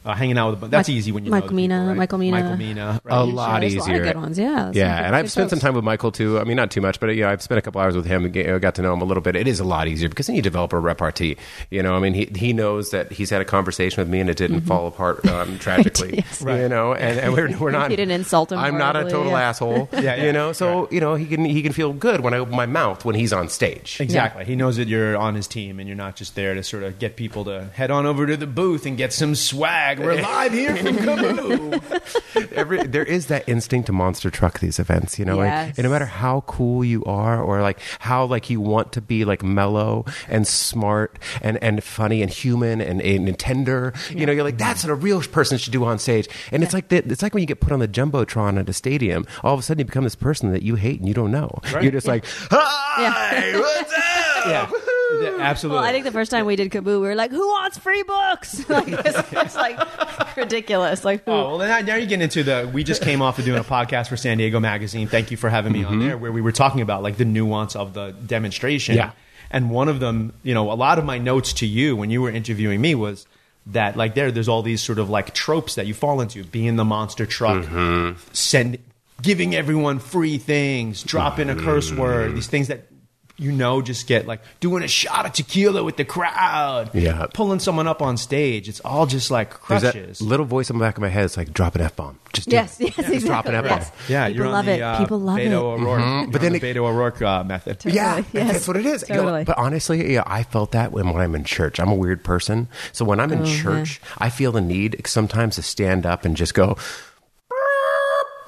Uh, hanging out with. But that's Mike- easy when you Michael know the people, Mina, right? Michael Mina. Michael Mina, right? a You- lot easier. a lot of good ones, yeah. Yeah, good- and I've good spent some time with Michael too. I mean, not too much, but yeah, I've spent a couple hours with him. and get- got to know him a little bit. It is a lot easier because then you develop a repartee. You know, I mean, he he knows that he's had a conversation with me and it didn't fall apart um, tragically. Yes. You know, and, and we're we're not. You didn't insult him I'm not a total yeah. asshole. Yeah, yeah, you know, so you know he can he can feel good when I open my mouth when he's on stage. Exactly. He knows that you're on his team and you're not just there to sort of get people to head on over to the booth and get some swag. We're live here from KAABOO. Every, there is that instinct to monster truck these events, you know, like, Yes. and no matter how cool you are or like how like you want to be like mellow and smart and, and funny and human and, and tender, you know, you're like, that's what a real person should do on stage. And it's like, that, it's like when you get put on the Jumbotron at a stadium, all of a sudden you become this person that you hate and you don't know. You're just like, hi, what's up? Yeah. Yeah, absolutely. Well, I think the first time we did KAABOO, we were like, "Who wants free books?" like, it's, it's like ridiculous. Like, oh, who? Oh well, now, now you get into the. We just came off of doing a podcast for San Diego Magazine. Thank you for having me on mm-hmm. there, where we were talking about like the nuance of the demonstration. Yeah. And one of them, you know, a lot of my notes to you when you were interviewing me was that like there, there's all these sort of like tropes that you fall into, being the monster truck, mm-hmm. send, giving everyone free things, dropping a curse word, mm. these things that. You know, just get like doing a shot of tequila with the crowd, Yeah. pulling someone up on stage. It's all just like There's crushes. that little voice in the back of my head. It's like, drop an F bomb. Just do yes, it. yes, Just drop an. F bomb. Yes. Yeah, people you're on love the, it. Uh, people love Beto it. O'Rourke, you're Mm-hmm. But then the it- Beto O'Rourke uh, method. Yeah, Yes. that's what it is. You know, Totally. but honestly, yeah, I felt that when, when I'm in church. I'm a weird person, so when I'm in Oh, church, I feel the need sometimes to stand up and just go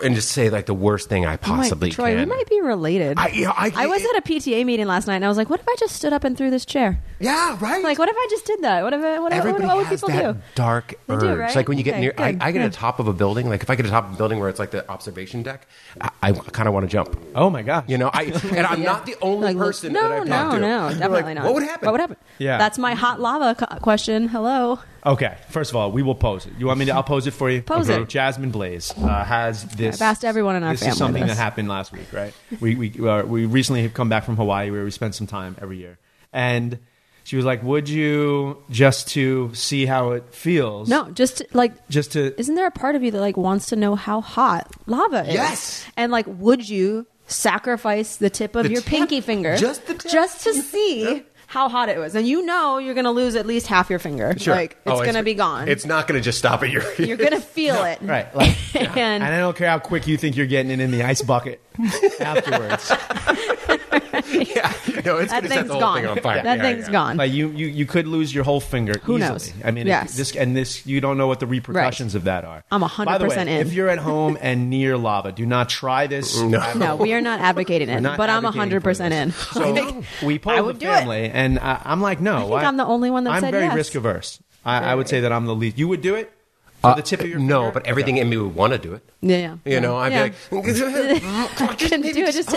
and just say like the worst thing I Oh my- possibly Troy, can. we might be related. I, you know, I, I was at a PTA meeting last night, and I was like, "What if I just stood up and threw this chair? yeah, right. Like, what if I just did that? What if? I- What, Everybody what, what would people that do?" dark They urge. do, right? Like when you get Okay, near, I, good, I get good. at the top of a building. Like if I get to the top of a building where it's like the observation deck, I, I kind of want to jump. Oh my gosh. You know, I and I'm Yeah. not the only Like, person No, that I've no, talked to. no, definitely like, not. What would happen? What would happen? Yeah. that's my hot lava co- question. Hello. Okay, first of all, we will pose it. You want me to? I'll pose it for you. Pose okay. it. Jasmine Blais uh, has this. I've asked everyone in our this family is something this. that happened last week, right? We we uh, we recently have come back from Hawaii, where we spend some time every year, and she was like, "Would you just to see how it feels? No, just like just to isn't there a part of you that like wants to know how hot lava is? Yes. And like, would you sacrifice the tip of The your tip? pinky finger Just the tip? just to see how hot it was? And you know you're going to lose at least half your finger. Like it's Oh, going to be gone. It's not going to just stop at your. you're going to feel it. right, like, And and I don't care how quick you think you're getting it in the ice bucket afterwards. yeah, no, it's that going to set thing's the whole gone. thing on fire. That Yeah, thing's yeah. gone. Like you, you, you could lose your whole finger. Who easily. knows? I mean, Yes. it, this and this, you don't know what the repercussions of that are. I'm By the 100% way, in. If you're at home and near lava, do not try this. No. no, we are not advocating it, not but I'm advocating 100% this. in. So we polled I the would do it. family, and I, I'm like, no. I think why- I'm the only one that I'm said very yes. risk averse. I, I would say that I'm the least. You would do it for Uh, the tip of your no, finger? but everything in me would want to do it. Yeah, yeah. You know, I'd Yeah. be like, Couldn't do it, just-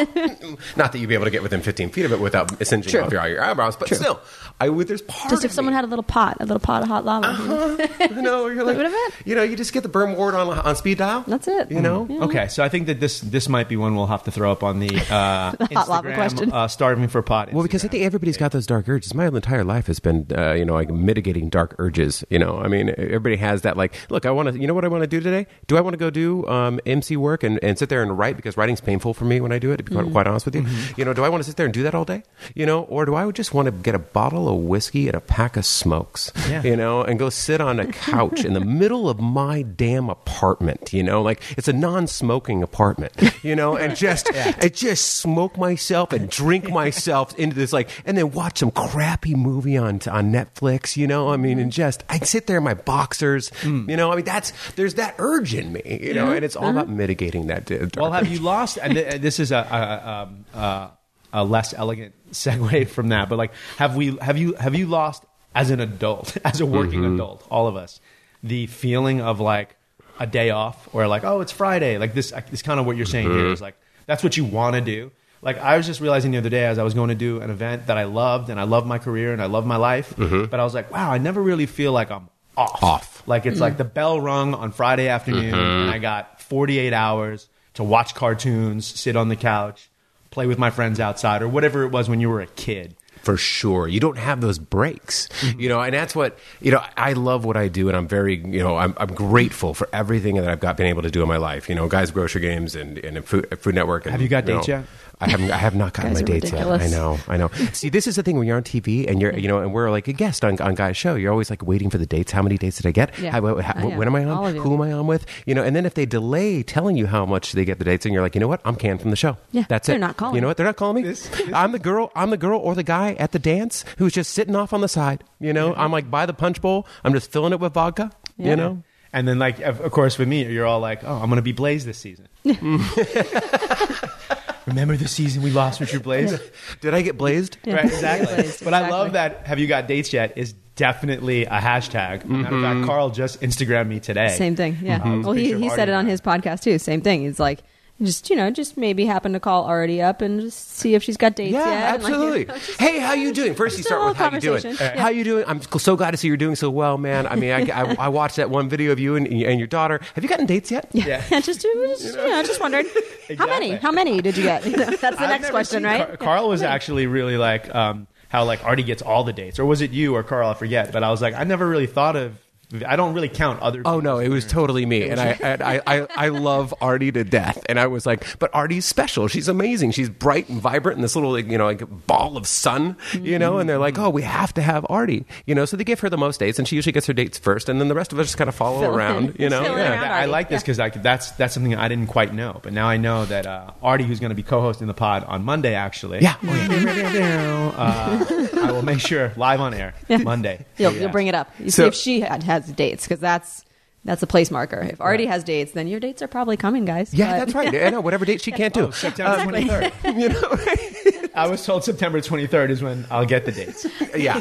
not that you'd be able to get within 15 feet of it without singeing True. off your, your eyebrows, but True. still, I would. There's part Just of if someone me- had a little pot, a little pot of hot lava. you know? you know, you're like, What about it? you know, you just get the burn ward on on speed dial. That's it. You know, Yeah. Okay, so I think that this this might be one we'll have to throw up on the, uh, The hot lava question. Uh, starving for a pot. Well, because I think everybody's got those dark urges. My entire life has been, uh, you know, like mitigating dark urges. You know, I mean, everybody has that. Like, look, I want to. You know what I want to do today? Do I want to go do um, MC work and, and sit there and write because writing's painful for me when I do it? To be quite, mm. quite honest with you, mm-hmm. you know, do I want to sit there and do that all day? You know, or do I just want to get a bottle of whiskey and a pack of smokes? Yeah. You know, and go sit on a couch in the middle of my damn apartment. You know, like it's a non-smoking apartment. You know, and just and just smoke myself and drink myself into this like, and then watch some crappy movie on on Netflix. You know, I mean, and just I'd sit there in my boxers. Mm. You know, I mean, that's there's that urge in me. You know, and it's all about mitigating that. dark Well, have you lost? And th- this is a, a, um, uh, a less elegant segue from that, but like, have we? Have you? Have you lost as an adult, as a working adult, all of us, the feeling of like a day off, or like, oh, it's Friday, like this. This kind of what you're saying here is like that's what you want to do. Like I was just realizing the other day as I was going to do an event that I loved and I love my career and I love my life, but I was like, wow, I never really feel like I'm off. Off. Like it's like the bell rung on Friday afternoon, and I mm-hmm. got 48 hours to watch cartoons, sit on the couch, play with my friends outside, or whatever it was when you were a kid. for sure. You don't have those breaks, mm-hmm. you know, and that's what you know. I love what I do, and I'm very, you know, I'm, I'm grateful for everything that I've got been able to do in my life. You know, guys, grocery games, and and Food, Food Network. And, Have you got dates know, yet? I haven't. I have not gotten my dates ridiculous. yet. I know. I know. See, this is the thing when you're on TV and you're, you know, and we're like a guest on, on Guy's show. You're always like waiting for the dates. How many dates did I get? Yeah. How, how- Oh, yeah. When am I on? Who am I on with? You know, and then if they delay telling you how much they get the dates, and you're like, you know what? I'm canned from the show. Yeah, that's it. they're it. not calling. You know what? They're not calling me. This- this- I'm the girl. I'm the girl or the guy at the dance who's just sitting off on the side. You know, I'm like by the punch bowl. I'm just filling it with vodka. Yeah. You know. And then, like, of, of course, with me, you're all like, "Oh, I'm going to be Blaze this season." Remember the season we lost Richard Blais? Did I get blazed? Yeah. Right, exactly. Blazed, But I love that. Have you got dates yet? Is definitely a hashtag. Matter of fact, Carl just Instagrammed me today. Same thing. Yeah. Mhm. Well, he, he said it on his podcast too. Same thing. He's like, just you know, just maybe happen to call Artie up and just see if she's got dates Yeah, yet. and, like, absolutely. you know, just- hey, how you doing? First, you start with little how you doing. conversation. How you doing? I'm so glad to see you're doing so well, man. I mean, I, I, I watched that one video of you and, and your daughter. Have you gotten dates yet? Yeah. just, just you know, just wondering how many, how many did you get? You know, that's the I've next question, right? Car- Carl was actually really like um, how like Artie gets all the dates, or was it you or Carl? I forget. But I was like, I never really thought of. I don't really count other. Oh no, it was totally me, and I, and I, I, I love Artie to death, and I was like, but Artie's special. She's amazing. She's bright and vibrant, and this little, like, you know, like ball of sun, you know. And they're like, oh, we have to have Artie, you know. So they give her the most dates, and she usually gets her dates first, and then the rest of us just kind of follow Fill in. around, you know. Fill Yeah. around. I Artie, like this because like that's that's something I didn't quite know, but now I know that uh, Artie, who's going to be co-hosting the pod on Monday, actually. Yeah. Oh, uh, I will make sure live on air Monday. You'll, Yeah. you'll bring it up. You So- see if she had, has dates because that's that's a place marker. If Artie has dates, then your dates are probably coming, guys. Yeah, But- that's right. I know whatever date she can't do. Oh, September Exactly. 23rd. you know, I was told September 23rd is when I'll get the dates. yeah.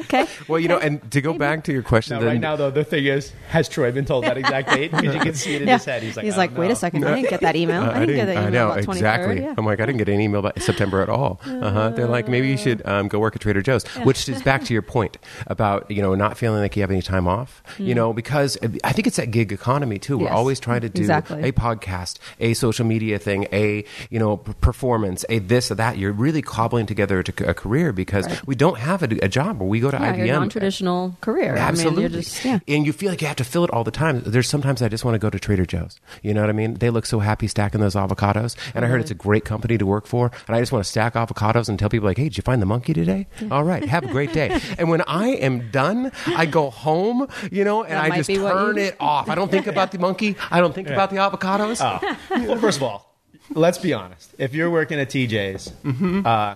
Okay. Well, you know, and to go back to your question, Now, then, right now, though, the thing is, has Troy been told that exact date? Because you can see it in Yeah. his head. He's like, I don't wait know. a second. I didn't get that email. Uh, I didn't get that email I know about 23rd. exactly. Yeah. I'm like, I didn't get any email about September at all. Uh-huh. They're like, maybe you should um, go work at Trader Joe's, which is back to your point about you know not feeling like you have any time off. You know, because I think it's that gig economy too. We're always trying to do Exactly. a podcast, a social media thing, a you know performance, a this or that. You're really cobbling together to a career because Right. we don't have a, a job where we go to Yeah, IBM. non-traditional career. Absolutely. I mean, you're just yeah. And you feel like you have to fill it all the time. There's sometimes I just want to go to Trader Joe's. You know what I mean? They look so happy stacking those avocados. And I heard it's a great company to work for. And I just want to stack avocados and tell people like, hey, did you find the monkey today? All right. Have a great day. and when I am done, I go home, you know, and I just what turn it off. I don't think about the monkey. I don't think about the avocados. Oh. Well, first of all, let's be honest. If you're working at TJ's, Mm-hmm. uh,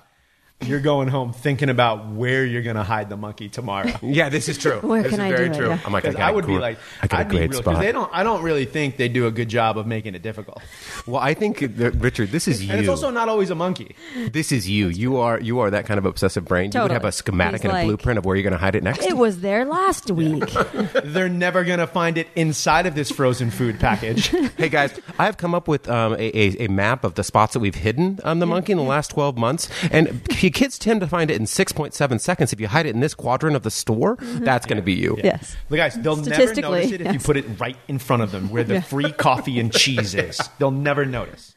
you're going home thinking about where you're going to hide the monkey tomorrow. Yeah, this is true. Where this can is I very do it? true. Yeah. I'm like, I, Because got I a would be like, I got I'd a be great real, 'cause spot. They don't. I don't really think they do a good job of making it difficult. Well, I think Richard, this is you. And it's also not always a monkey. This is you. You are you are that kind of obsessive brain. You would have a schematic He's and a like- blueprint of where you're going to hide it next. It was there last week. They're never going to find it inside of this frozen food package. hey guys, I have come up with um, a, a, a map of the spots that we've hidden on the monkey in the last 12 months, and k- kids tend to find it in 6.7 seconds. If you hide it in this quadrant of the store, that's going to be you. yes. The guys, they'll never notice it if you put it right in front of them where the Yeah. free coffee and cheese is. They'll never notice.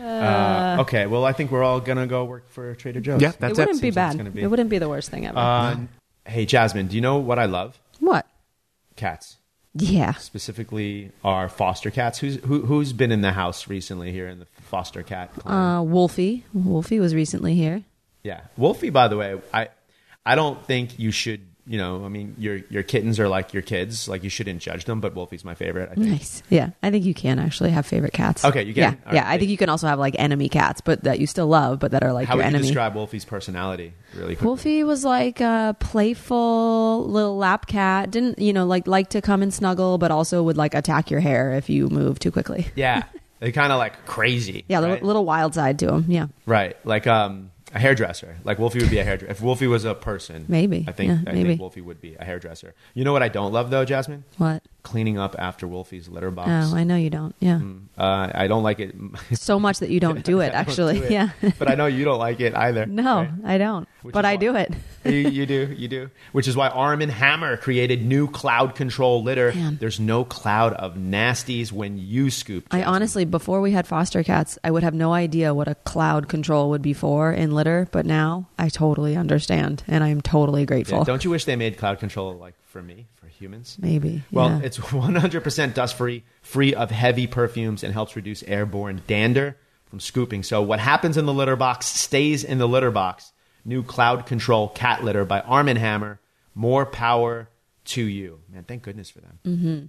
Uh, okay, well, I think we're all going to go work for Trader Joe's. Yeah, that's it it. wouldn't be Seems like bad. gonna be. It wouldn't be the worst thing ever. Uh, hey, Jasmine, do you know what I love? what? Cats. Yeah. Specifically, our foster cats. Who's who, who's been in the house recently here in the foster cat? clan? Uh, Wolfie. Wolfie was recently here. Yeah, Wolfie. By the way, I I don't think you should. You know, I mean, your your kittens are like your kids. Like you shouldn't judge them. But Wolfie's my favorite. I think. Nice. Yeah, I think you can actually have favorite cats. Okay, you can. Yeah, All yeah. right. I think you can also have like enemy cats, but that you still love, but that are like How your would you enemy. describe Wolfie's personality? Really quickly. Wolfie was like a playful little lap cat. Didn't you know like like to come and snuggle, but also would like attack your hair if you move too quickly. Yeah, they're kind of like crazy. Yeah, right? little, little wild side to him. Yeah. Right, like um, a hairdresser. Like Wolfie would be a hairdresser. If Wolfie was a person, Maybe. I think Yeah, I maybe. think Wolfie would be a hairdresser. You know what I don't love though, Jasmine? What? Cleaning up after Wolfie's litter box. Oh, I know you don't. Yeah. uh, I don't like it. So much that you don't do it, actually. do it. Yeah. but I know you don't like it either. no, right? I don't. Which but I why- do it. you, you do, you do. Which is why Arm and Hammer created new cloud control litter. There's no cloud of nasties when you scoop. I honestly, before we had foster cats, I would have no idea what a cloud control would be for in litter. But now I totally understand, and I am totally grateful. Yeah, don't you wish they made cloud control like for me, humans? Maybe. Well, yeah. it's 100% dust free, free of heavy perfumes, and helps reduce airborne dander from scooping. So, what happens in the litter box stays in the litter box. New cloud control cat litter by Arm & Hammer. More power to you. Man, thank goodness for them. Mm-hmm.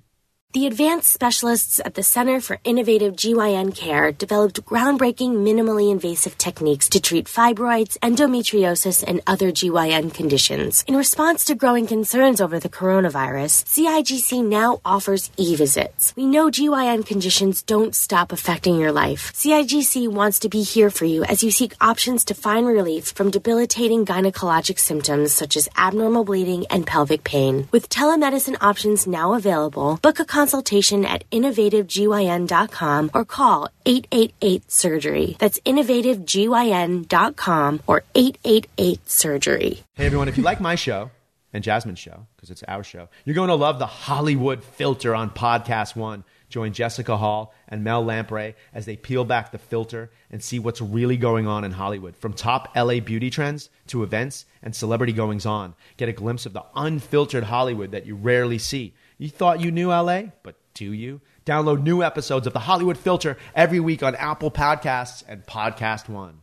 The advanced specialists at the Center for Innovative GYN Care developed groundbreaking minimally invasive techniques to treat fibroids, endometriosis, and other GYN conditions. In response to growing concerns over the coronavirus, CIGC now offers e-visits. We know GYN conditions don't stop affecting your life. CIGC wants to be here for you as you seek options to find relief from debilitating gynecologic symptoms such as abnormal bleeding and pelvic pain. With telemedicine options now available, book a consultation at innovativegyn.com or call 888-SURGERY. That's innovativegyn.com or 888-SURGERY. Hey, everyone, if you like my show and Jasmine's show, because it's our show, you're going to love the Hollywood filter on Podcast One. Join Jessica Hall and Mel Lamprey as they peel back the filter and see what's really going on in Hollywood. From top LA beauty trends to events and celebrity goings on, get a glimpse of the unfiltered Hollywood that you rarely see. You thought you knew LA, but do you? Download new episodes of the Hollywood Filter every week on Apple Podcasts and Podcast One.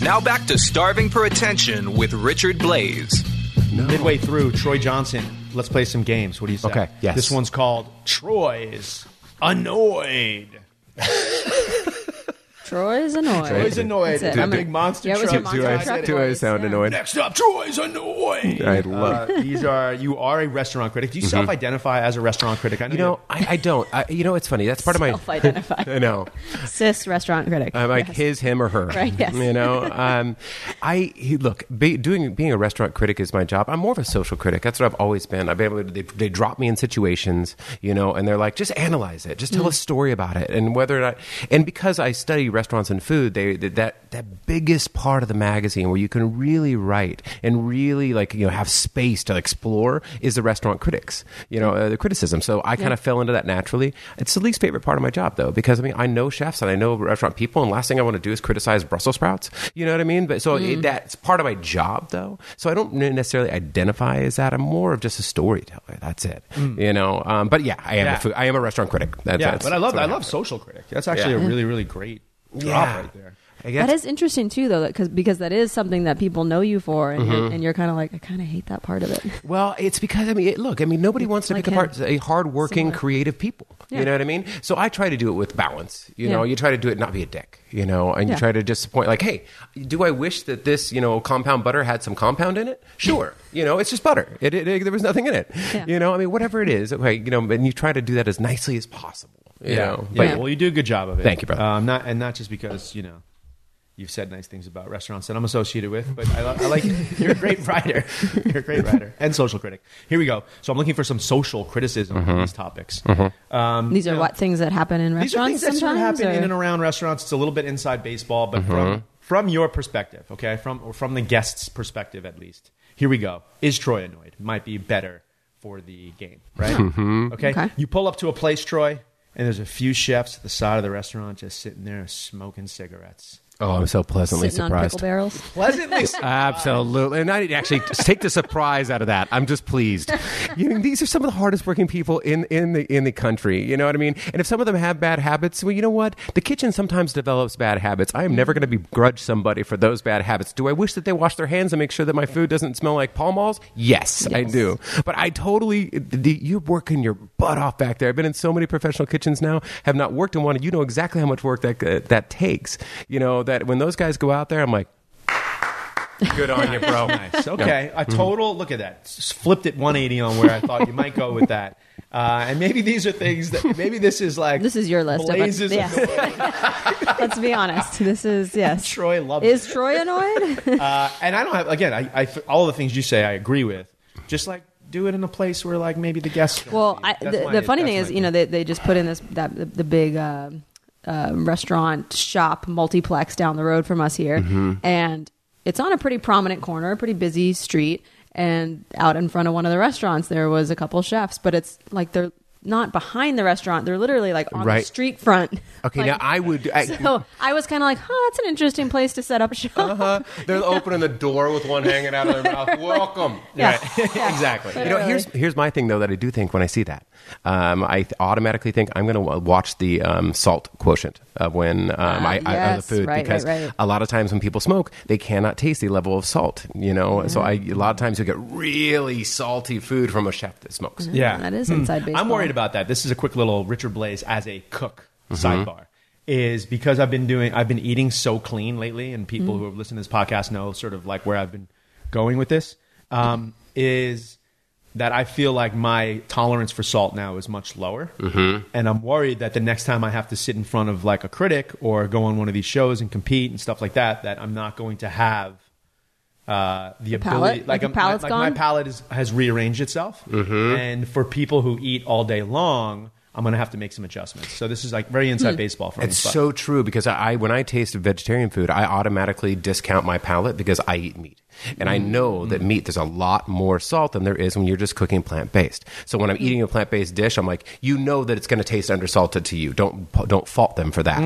Now back to Starving for Attention with Richard Blais. Midway through, Troy Johnson, let's play some games. What do you say? Okay, yes. This one's called Troy's Annoyed. Troy's annoyed. Troy's annoyed. That's it. I'm a- big monster Yeah, what's truck. your Do monster I, truck do I voice? sound Yeah. annoyed? Next up, Troy's Annoyed. I love Uh, these are you are a restaurant critic. Do you self-identify as a restaurant critic? I know You know, I, I don't. I, you know, it's funny. That's part of my. Self-identify. I know. Cis restaurant critic. I'm like Yes. his, him, or her. Right, yes. You know, um, I he, look. Be, doing being a restaurant critic is my job. I'm more of a social critic. That's what I've always been. I've been able to. They, they drop me in situations, you know, and they're like, just analyze it. Just tell Mm. a story about it, and whether or not. And because I study restaurants and food, they that that biggest part of the magazine where you can really write and really like you know have space to explore is the restaurant critics. You know, uh, the criticism. So I kind of fell into that naturally. It's the least favorite part of my job though, because I mean I know chefs and I know restaurant people, and last thing I want to do is criticize Brussels sprouts. You know what I mean? But so it, that's part of my job though. So I don't necessarily identify as that. I'm more of just a storyteller. That's it. You know. Um, but yeah, I am. Yeah. A food, I am a restaurant critic. That, yeah, that's, but I love that's I love social critic. That's actually Yeah. a really really great drop Yeah. right there. I guess- That is interesting too, though, because because that is something that people know you for, and Mm-hmm. you're, and you're kind of like, I kind of hate that part of it. Well, it's because I mean, it, look, I mean, nobody wants to Like pick him. apart a hardworking, Similar. creative people. Yeah. You know what I mean? So I try to do it with balance. You know, you try to do it not be a dick. You know, and you try to disappoint. like, hey, do I wish that this you know compound butter had some compound in it? Sure. you know, it's just butter. It, it, it- there was nothing in it. Yeah. You know, I mean, whatever it is, okay, you know, and you try to do that as nicely as possible. You know, yeah. but Well, you do a good job of it. Thank you, brother. Um, not and not just because you know you've said nice things about restaurants that I'm associated with, but I, I like you're a great writer. You're a great writer and social critic. Here we go. So I'm looking for some social criticism Mm-hmm. on these topics. Um, These are you know, what things that happen in restaurants. these are restaurants things that sort of happen or- in and around restaurants. It's a little bit inside baseball, but from from your perspective, okay, from or from the guest's perspective at least. Here we go. Is Troy annoyed? Might be better for the game, right? Okay? Okay. You pull up to a place, Troy, and there's a few chefs at the side of the restaurant just sitting there smoking cigarettes. Oh, I'm so pleasantly sitting on surprised. pickle barrels. Pleasantly. Absolutely, and I actually take the surprise out of that. I'm just pleased. You know, these are some of the hardest working people in, in the in the country. You know what I mean? And if some of them have bad habits, well, you know what? The kitchen sometimes develops bad habits. I am never going to begrudge somebody for those bad habits. Do I wish that they wash their hands and make sure that my food doesn't smell like Pall Malls? Yes, I do. But I totally, the, you're working your butt off back there. I've been in so many professional kitchens now, have not worked in one, and you know exactly how much work that uh, that takes. You know that when those guys go out there, I'm like. Good on you, bro. Nice. Okay. A total, look at that. S- Flipped it 180 on where I thought you might go with that. Uh, and maybe these are things that, maybe this is like. This is your list of it. Blazes Yeah. Let's be honest. This is yes. Troy loves Is it. Troy annoyed? Uh, and I don't have, again, I, I, all the things you say I agree with. Just like do it in a place where like maybe the guests. don't Well, see I. That's the, my- the funny that's thing my is, you know, they, they just put in this that the, the big uh, uh, restaurant shop multiplex down the road from us here, Mm-hmm. and it's on a pretty prominent corner, a pretty busy street, and out in front of one of the restaurants there was a couple chefs, but it's like they're not behind the restaurant; they're literally like on the street front. Okay, Like, now I would. I, so I was kind of like, "Oh, that's an interesting place to set up shop." uh-huh. They're opening the door with one hanging out of their mouth. Welcome. Yeah, exactly. You know, here's here's my thing though that I do think when I see that, um, I th- automatically think I'm going to watch the um, salt quotient of when um, I, I of the food right, because right, right. a lot of times when people smoke, they cannot taste the level of salt. You know, so I a lot of times you get really salty food from a chef that smokes. Yeah, that is inside baseball. I'm worried about that. This is a quick little Richard Blais as a cook Mm-hmm. sidebar. Is because I've been doing, I've been eating so clean lately, and people Mm. who have listened to this podcast know sort of like where I've been going with this. Um, is that I feel like my tolerance for salt now is much lower, mm-hmm. and I'm worried that the next time I have to sit in front of like a critic or go on one of these shows and compete and stuff like that, that I'm not going to have uh, the palate? ability, Like your I'm- palate's like my palate is, has rearranged itself, and for people who eat all day long, I'm going to have to make some adjustments. So this is like very inside Hmm. baseball for me. It's but- so true because I, when I taste vegetarian food, I automatically discount my palate because I eat meat. And I mm. know that mm. meat, there's a lot more salt than there is when you're just cooking plant based. So when I'm mm. eating a plant based dish, I'm like, you know that it's going to taste undersalted to you. Don't don't fault them for that.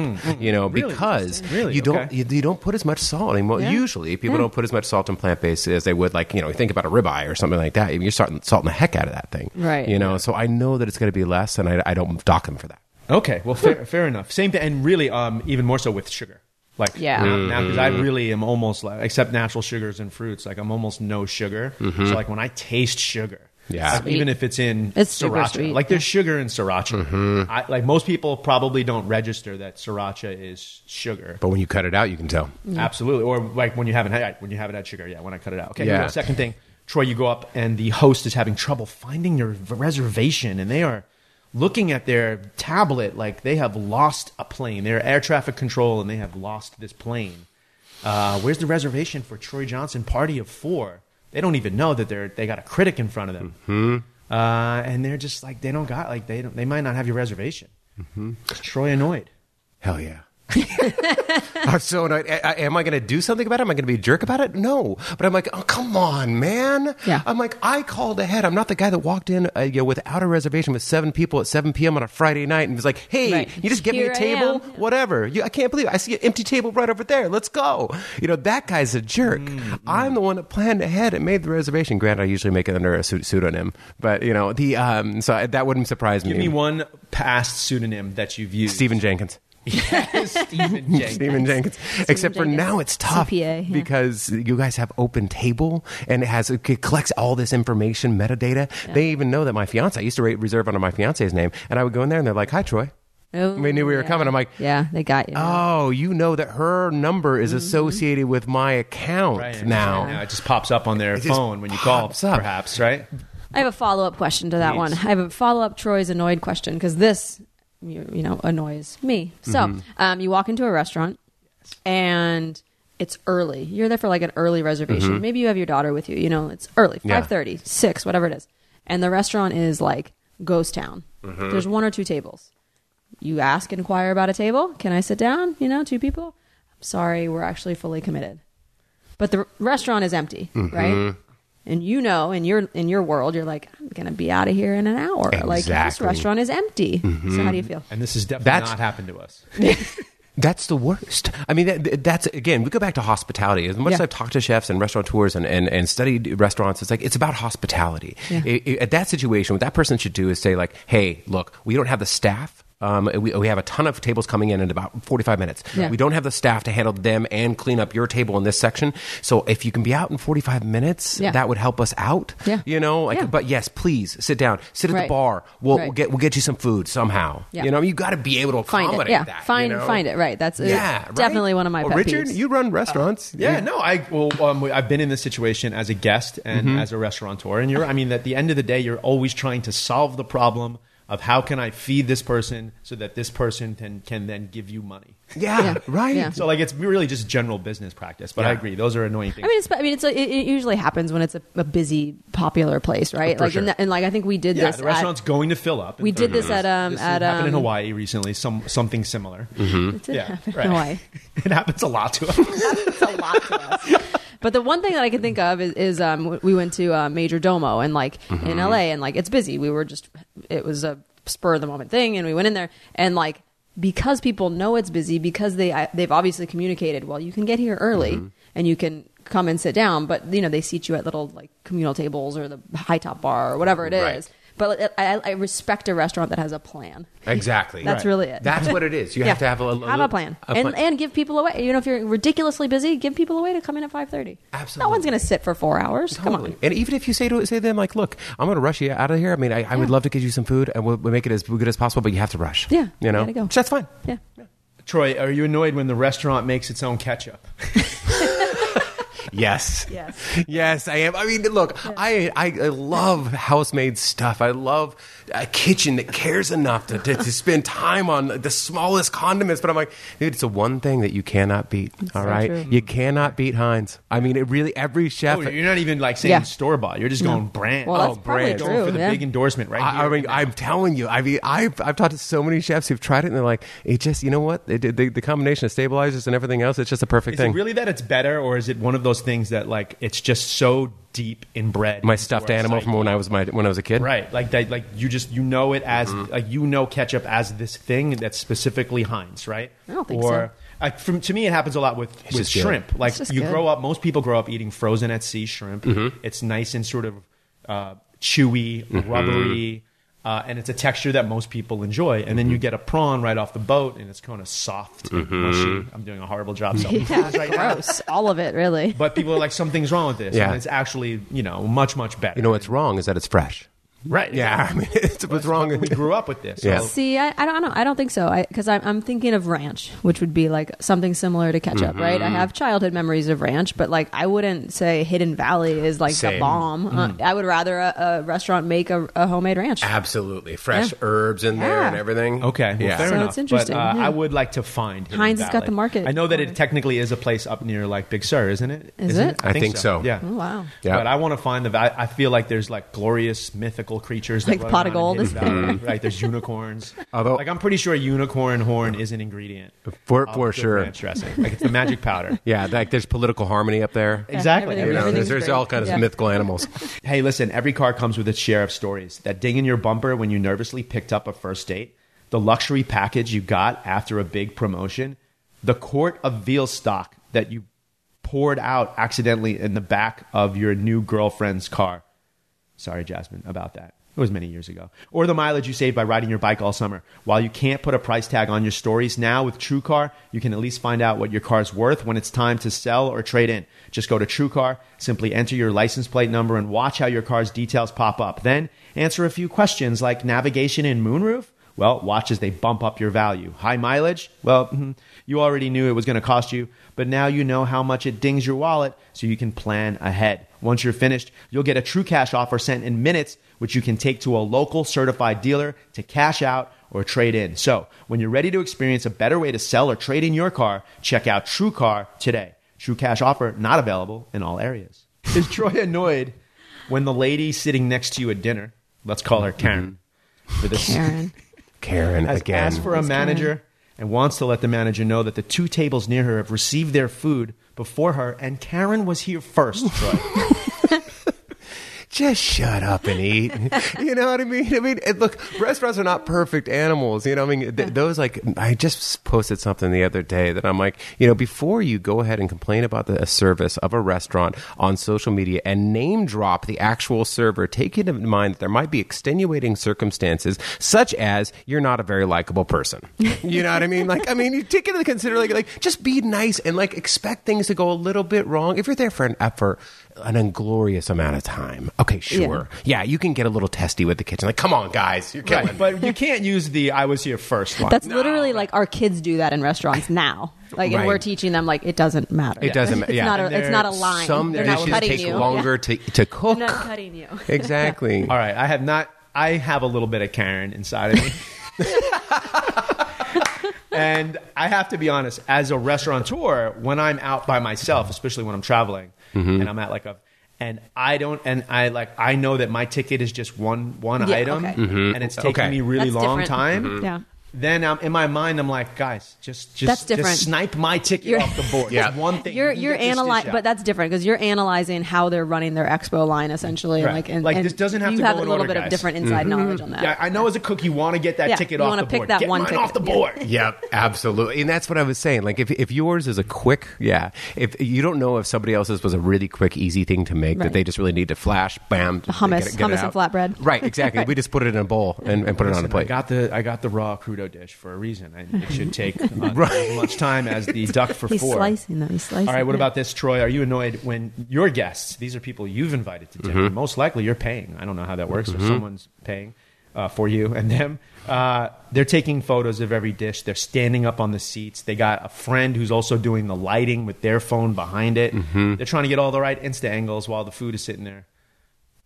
You know, Really because. Really? you don't Okay. you, you don't put as much salt anymore. Yeah. Usually, people Yeah. don't put as much salt in plant based as they would like you know think about a ribeye or something like that. You're starting salting the heck out of that thing, Right. You know, so I know that it's going to be less, and I, I don't dock them for that. Okay, well, fair, fair enough. Same thing, and really, um, even more so with sugar. Like Yeah. now, because I mm-hmm. really am almost like, except natural sugars and fruits, like I'm almost no sugar. Mm-hmm. So like when I taste sugar, Yeah. like, even if it's in It's super sriracha, sweet, like there's sugar in sriracha. Mm-hmm. I, like most people probably don't register that sriracha is sugar. But when you cut it out, you can tell. Absolutely. Or like when you haven't had when you haven't had sugar. Yeah, when I cut it out. Okay. here we Yeah. Second thing, Troy, you go up and the host is having trouble finding your reservation, and they are looking at their tablet like they have lost a plane. They're air traffic control, and they have lost this plane. Uh, where's the reservation for Troy Johnson party of four? They don't even know that they're they got a critic in front of them, mm-hmm. uh, and they're just like they don't got like they don't, they might not have your reservation. Mm-hmm. Troy annoyed. Hell yeah. I'm so annoyed. A- a- Am I going to do something about it? Am I going to be a jerk about it? No. But I'm like, oh, come on, man. Yeah. I'm like, I called ahead. I'm not the guy that walked in uh, you know, without a reservation with seven people at 7 p.m. on a Friday night and was like, hey, Right. you just give me a table? am. Whatever. You, I can't believe it. I see an empty table right over there. Let's go. You know, that guy's a jerk. I'm the one that planned ahead and made the reservation. Granted, I usually make it under a pseudonym. But, you know, the um, so that wouldn't surprise me. Give me one past pseudonym that you've used. Stephen Jenkins. Yes, Stephen Jenkins. Stephen Jenkins. Except for now, it's tough CPA, yeah. because you guys have OpenTable and it has it collects all this information, metadata. They even know that my fiance I used to re- reserve under my fiance's name, and I would go in there and they're like, "Hi, Troy." Oh, We knew we were yeah. coming. I'm like, yeah, they got you. Oh, you know that her number is Mm-hmm. associated with my account Right. now. Yeah, it just pops up on their It phone when you call, up. perhaps, right? I have a follow up question to that Please. one. I have a follow up Troy's annoyed question because this, you, you know, annoys me. So, Mm-hmm. um, you walk into a restaurant and it's early. You're there for like an early reservation. Maybe you have your daughter with you. You know, it's early, Mm-hmm. Yeah. 5.30, 6, whatever it is. And the restaurant is like ghost town. Mm-hmm. There's one or two tables. You ask, inquire about a table. Can I sit down? You know, two people. I'm sorry, we're actually fully committed. But the restaurant is empty, Mm-hmm. right? And you know, in your in your world, you're like, I'm gonna be out of here in an hour. Like this restaurant is empty. So how do you mm-hmm. feel? And this has definitely That's- not happened to us. That's the worst. I mean, that, that's again, we go back to hospitality. As much as I've talked to chefs and restaurateurs and, and, and studied restaurants, it's like it's about hospitality. Yeah. I- I- at that situation, what that person should do is say, like, hey, look, we don't have the staff. Um, we, we have a ton of tables coming in in about 45 minutes. Yeah. We don't have the staff to handle them and clean up your table in this section. So if you can be out in 45 minutes, Yeah. that would help us out. Yeah. You know, like, Yeah. but yes, please sit down, sit at the bar. We'll, Right. we'll get, we'll get you some food somehow. Yeah. You know, you got to be able to Find accommodate it. Yeah. that. find you know? find it. Right. That's uh, Yeah, right? definitely one of my Well, pet Richard, peeves. you run restaurants. Yeah, no, I well, um, I've been in this situation as a guest and as a restaurateur, and you're. I mean, at the end of the day, you're always trying to solve the problem. Of how can I feed this person so that this person can can then give you money. Yeah, Yeah. right. Yeah. So like it's really just general business practice. But I agree, those are annoying things. I mean, it's, I mean, it's a, it, it usually happens when it's a, a busy, popular place, right? For like, sure. and, and like I think we did yeah, this. the at- restaurant's going to fill up. we did this minutes. at um This at happened in um, Hawaii recently. Some something similar. It did Yeah, happen right. in Hawaii. it happens a lot to us. It's a lot to us. But the one thing that I can think of is, is um, we went to uh, Majordomo and like in LA and like it's busy. We were just it was a spur of the moment thing and we went in there and like because people know it's busy because they I, they've obviously communicated. Well, you can get here early and you can come and sit down, but you know they seat you at little like communal tables or the high top bar or whatever it is. Right. But I, I respect a restaurant that has a plan. Exactly. That's Right. really it. That's what it is. You Yeah. have to have a, a have a plan a and plan. and give people away. You know, if you're ridiculously busy, give people away to come in at five thirty. Absolutely. no one's going to sit for four hours. Come Totally. on. And even if you say to say to them like, "Look, I'm going to rush you out of here. I mean, I, I would love to get you some food, and we'll, we'll make it as good as possible, but you have to rush. Yeah, you you know, gotta go. that's fine. Yeah. Troy, are you annoyed when the restaurant makes its own ketchup? Yes. Yes. Yes, I am. I mean, look, I, I I love house-made stuff. I love a kitchen that cares enough to, to, to spend time on the smallest condiments. But I'm like, dude, it's the one thing that you cannot beat. all so right, true. you cannot beat Heinz. I mean, it really every chef. Oh, you're not even like saying Yeah. store bought. You're just going brand. Well, that's Oh, probably brand. going for the yeah. big endorsement right I, I here. mean, I'm telling you. I mean, I've I've talked to so many chefs who've tried it, and they're like, it just, you know what? It, the, the combination of stabilizers and everything else, it's just a perfect Is thing. it really that it's better, or is it one of those things that like it's just so deep inbred? My stuffed animal psyche? from when I was my when I was a kid. Right, like that, like you just you know it as Mm-hmm. like you know ketchup as this thing that's specifically Heinz, right? I don't think or, so. Like from to me, it happens a lot with with just good. shrimp. Like you good. grow up, most people grow up eating frozen at sea shrimp. Mm-hmm. It's nice and sort of uh, chewy, Mm-hmm. rubbery. Uh, and it's a texture that most people enjoy, and then you get a prawn right off the boat, and it's kind of soft, Mm-hmm. mushy. I'm doing a horrible job selling Yeah, this right now, gross. All of it, really. but people are like, something's wrong with this, Yeah. and it's actually, you know, much much better. You know what's wrong is that it's fresh. Right? Yeah, I mean, it's, what's wrong? And we grew up with this. Yeah. So See, I, I don't I don't I don't think so. Because I'm I'm thinking of ranch, which would be like something similar to ketchup, Mm-hmm. right? I have childhood memories of ranch, but like I wouldn't say Hidden Valley is like the Same. bomb. Uh, I would rather a, a restaurant make a, a homemade ranch. Absolutely, fresh Yeah. herbs in there Yeah. and everything. Okay, well, yeah. fair So enough. it's interesting, But, uh, yeah. I would like to find Hidden Heinz has got the market I know that it it. technically is a place up near like Big Sur, isn't it? Is Isn't it? I think so. Yeah. Oh, wow. Yeah. But I want to find the. I, I feel like there's like glorious mythical creatures that Like run pot of gold. Hidden Valley. right? There's unicorns. Although- like I'm pretty sure unicorn horn is an ingredient For- for sure. ranch dressing. Like it's the magic powder. Yeah, like there's political harmony up there. Yeah, Exactly. everything- You know, there's, there's all kinds Yeah. of mythical animals. Hey, listen, every car comes with its share of stories. That ding in your bumper when you nervously picked up a first date, the luxury package you got after a big promotion, the quart of veal stock that you poured out accidentally in the back of your new girlfriend's car. Sorry, Jasmine, about that. It was many years ago. Or the mileage you saved by riding your bike all summer. While you can't put a price tag on your stories now with TrueCar, you can at least find out what your car's worth when it's time to sell or trade in. Just go to TrueCar, simply enter your license plate number, and watch how your car's details pop up. Then answer a few questions like navigation and moonroof. Well, watch as they bump up your value. High mileage? Well, mhm, you already knew it was going to cost you, but now you know how much it dings your wallet so you can plan ahead. Once you're finished, you'll get a true cash offer sent in minutes, which you can take to a local certified dealer to cash out or trade in. So, when you're ready to experience a better way to sell or trade in your car, check out TrueCar today. True cash offer not available in all areas. Is Troy annoyed when the lady sitting next to you at dinner, let's call her Karen, mm-hmm. for this Karen. Karen has again. asked for a That's manager and wants to let the manager know that the two tables near her have received their food before her, and Karen was here first. Troy. Just shut up and eat. you know what I mean? I mean, it, look, restaurants are not perfect animals. You know, what I mean, th- those like I just posted something the other day that I'm like, you know, before you go ahead and complain about the service of a restaurant on social media and name drop the actual server, take into mind that there might be extenuating circumstances such as you're not a very likable person. you know what I mean? Like, I mean, you take it into consider like, like just be nice and like expect things to go a little bit wrong. If you're there for an for an inglorious amount of time, okay, sure, yeah, you can get a little testy with the kitchen. Like, come on, guys, you're killing. right, but you can't use the "I was here first line. That's literally like our kids do that in restaurants now. Like, and Right. we're teaching them like it doesn't matter. It doesn't ma- It's yeah. not a. It's not a line. Some They're not dishes cutting take you. longer to to cook. They're not cutting you. Exactly. All right, I have not I have a little bit of Karen inside of me. and I have to be honest, as a restaurateur, when I'm out by myself, especially when I'm traveling, Mm-hmm. and I'm at like a, and I don't, and I like, I know that my ticket is just one one Yeah, item, okay. Mm-hmm. and it's taking Okay. me really That's long different. time. Yeah. Then I'm, in my mind, I'm like, guys, just just, That's different. just snipe my ticket You're- off the board. Yeah. One thing. You're You can you're get this dish analyzing, but that's different because you're analyzing how they're running their expo line essentially. Right. Like, and, Like, and this doesn't have you to have go a little order, bit of different inside mm-hmm. knowledge on that. Yeah, I know as a cook you want to get that Yeah, ticket you off wanna the pick board. that get one mine ticket. off the Yeah. board. Yep, absolutely. And that's what I was saying. Like, if, if yours is a quick, yeah, if you don't know if somebody else's was a really quick, easy thing to make that they just really need to flash, bam, Hummus- get it- get hummus and flatbread. Right, exactly. We just put it in a bowl and, and put it on a Listen, I plate. got the I got the raw crudo dish for a reason. I, it should take uh, as much time as the duck for He's four. slicing them. He's slicing. All right, what yeah. about this, Troy? Are you annoyed when your guests, these are people you've invited to dinner, Mm-hmm. most likely you're paying. I don't know how that works, or someone's paying uh, for you and them. Uh, they're taking photos of every dish. They're standing up on the seats. They got a friend who's also doing the lighting with their phone behind it. Mm-hmm. They're trying to get all the right Insta angles while the food is sitting there.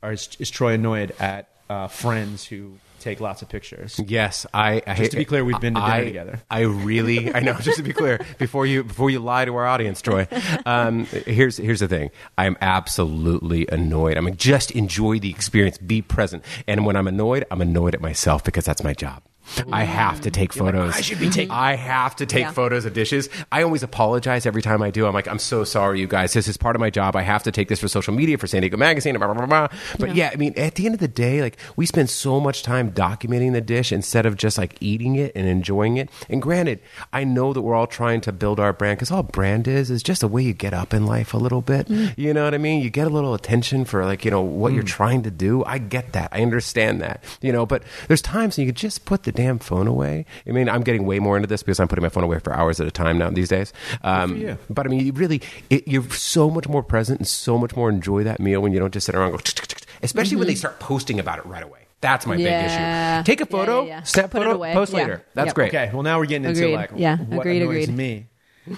Or is, is Troy annoyed at uh, friends who take lots of pictures? Yes, I. I Just to be clear, we've been to dinner I- together. I really, I know. Just to be clear, before you before you lie to our audience, Troy. Um, here's here's the thing. I'm absolutely annoyed. I mean, just enjoy the experience, be present. And when I'm annoyed, I'm annoyed at myself because that's my job. I have to take photos. I should be taking- I have to take Yeah. photos of dishes. I always apologize every time I do. I'm like, I'm so sorry, you guys. This is part of my job. I have to take this for social media for San Diego Magazine. Blah, blah, blah, blah. But yeah. I mean, at the end of the day, like we spend so much time documenting the dish instead of just like eating it and enjoying it. And granted, I know that we're all trying to build our brand because all brand is is just a way you get up in life a little bit. Mm. You know what I mean? You get a little attention for like you know what you're mm. trying to do. I get that. I understand that. You know, but there's times when you could just put the damn phone away. I mean, I'm getting way more into this because I'm putting my phone away for hours at a time now these days. Um, you. But I mean, you really, it, you're so much more present and so much more enjoy that meal when you don't just sit around and go, especially when they start posting about it right away. That's my Mm-hmm. Yeah. big issue. Take a photo, yeah, yeah. snap Put it photo, away. post Yeah. later. That's Yep. great. Okay, well now we're getting into Agreed. like Yeah, what agreed, annoys agreed. me.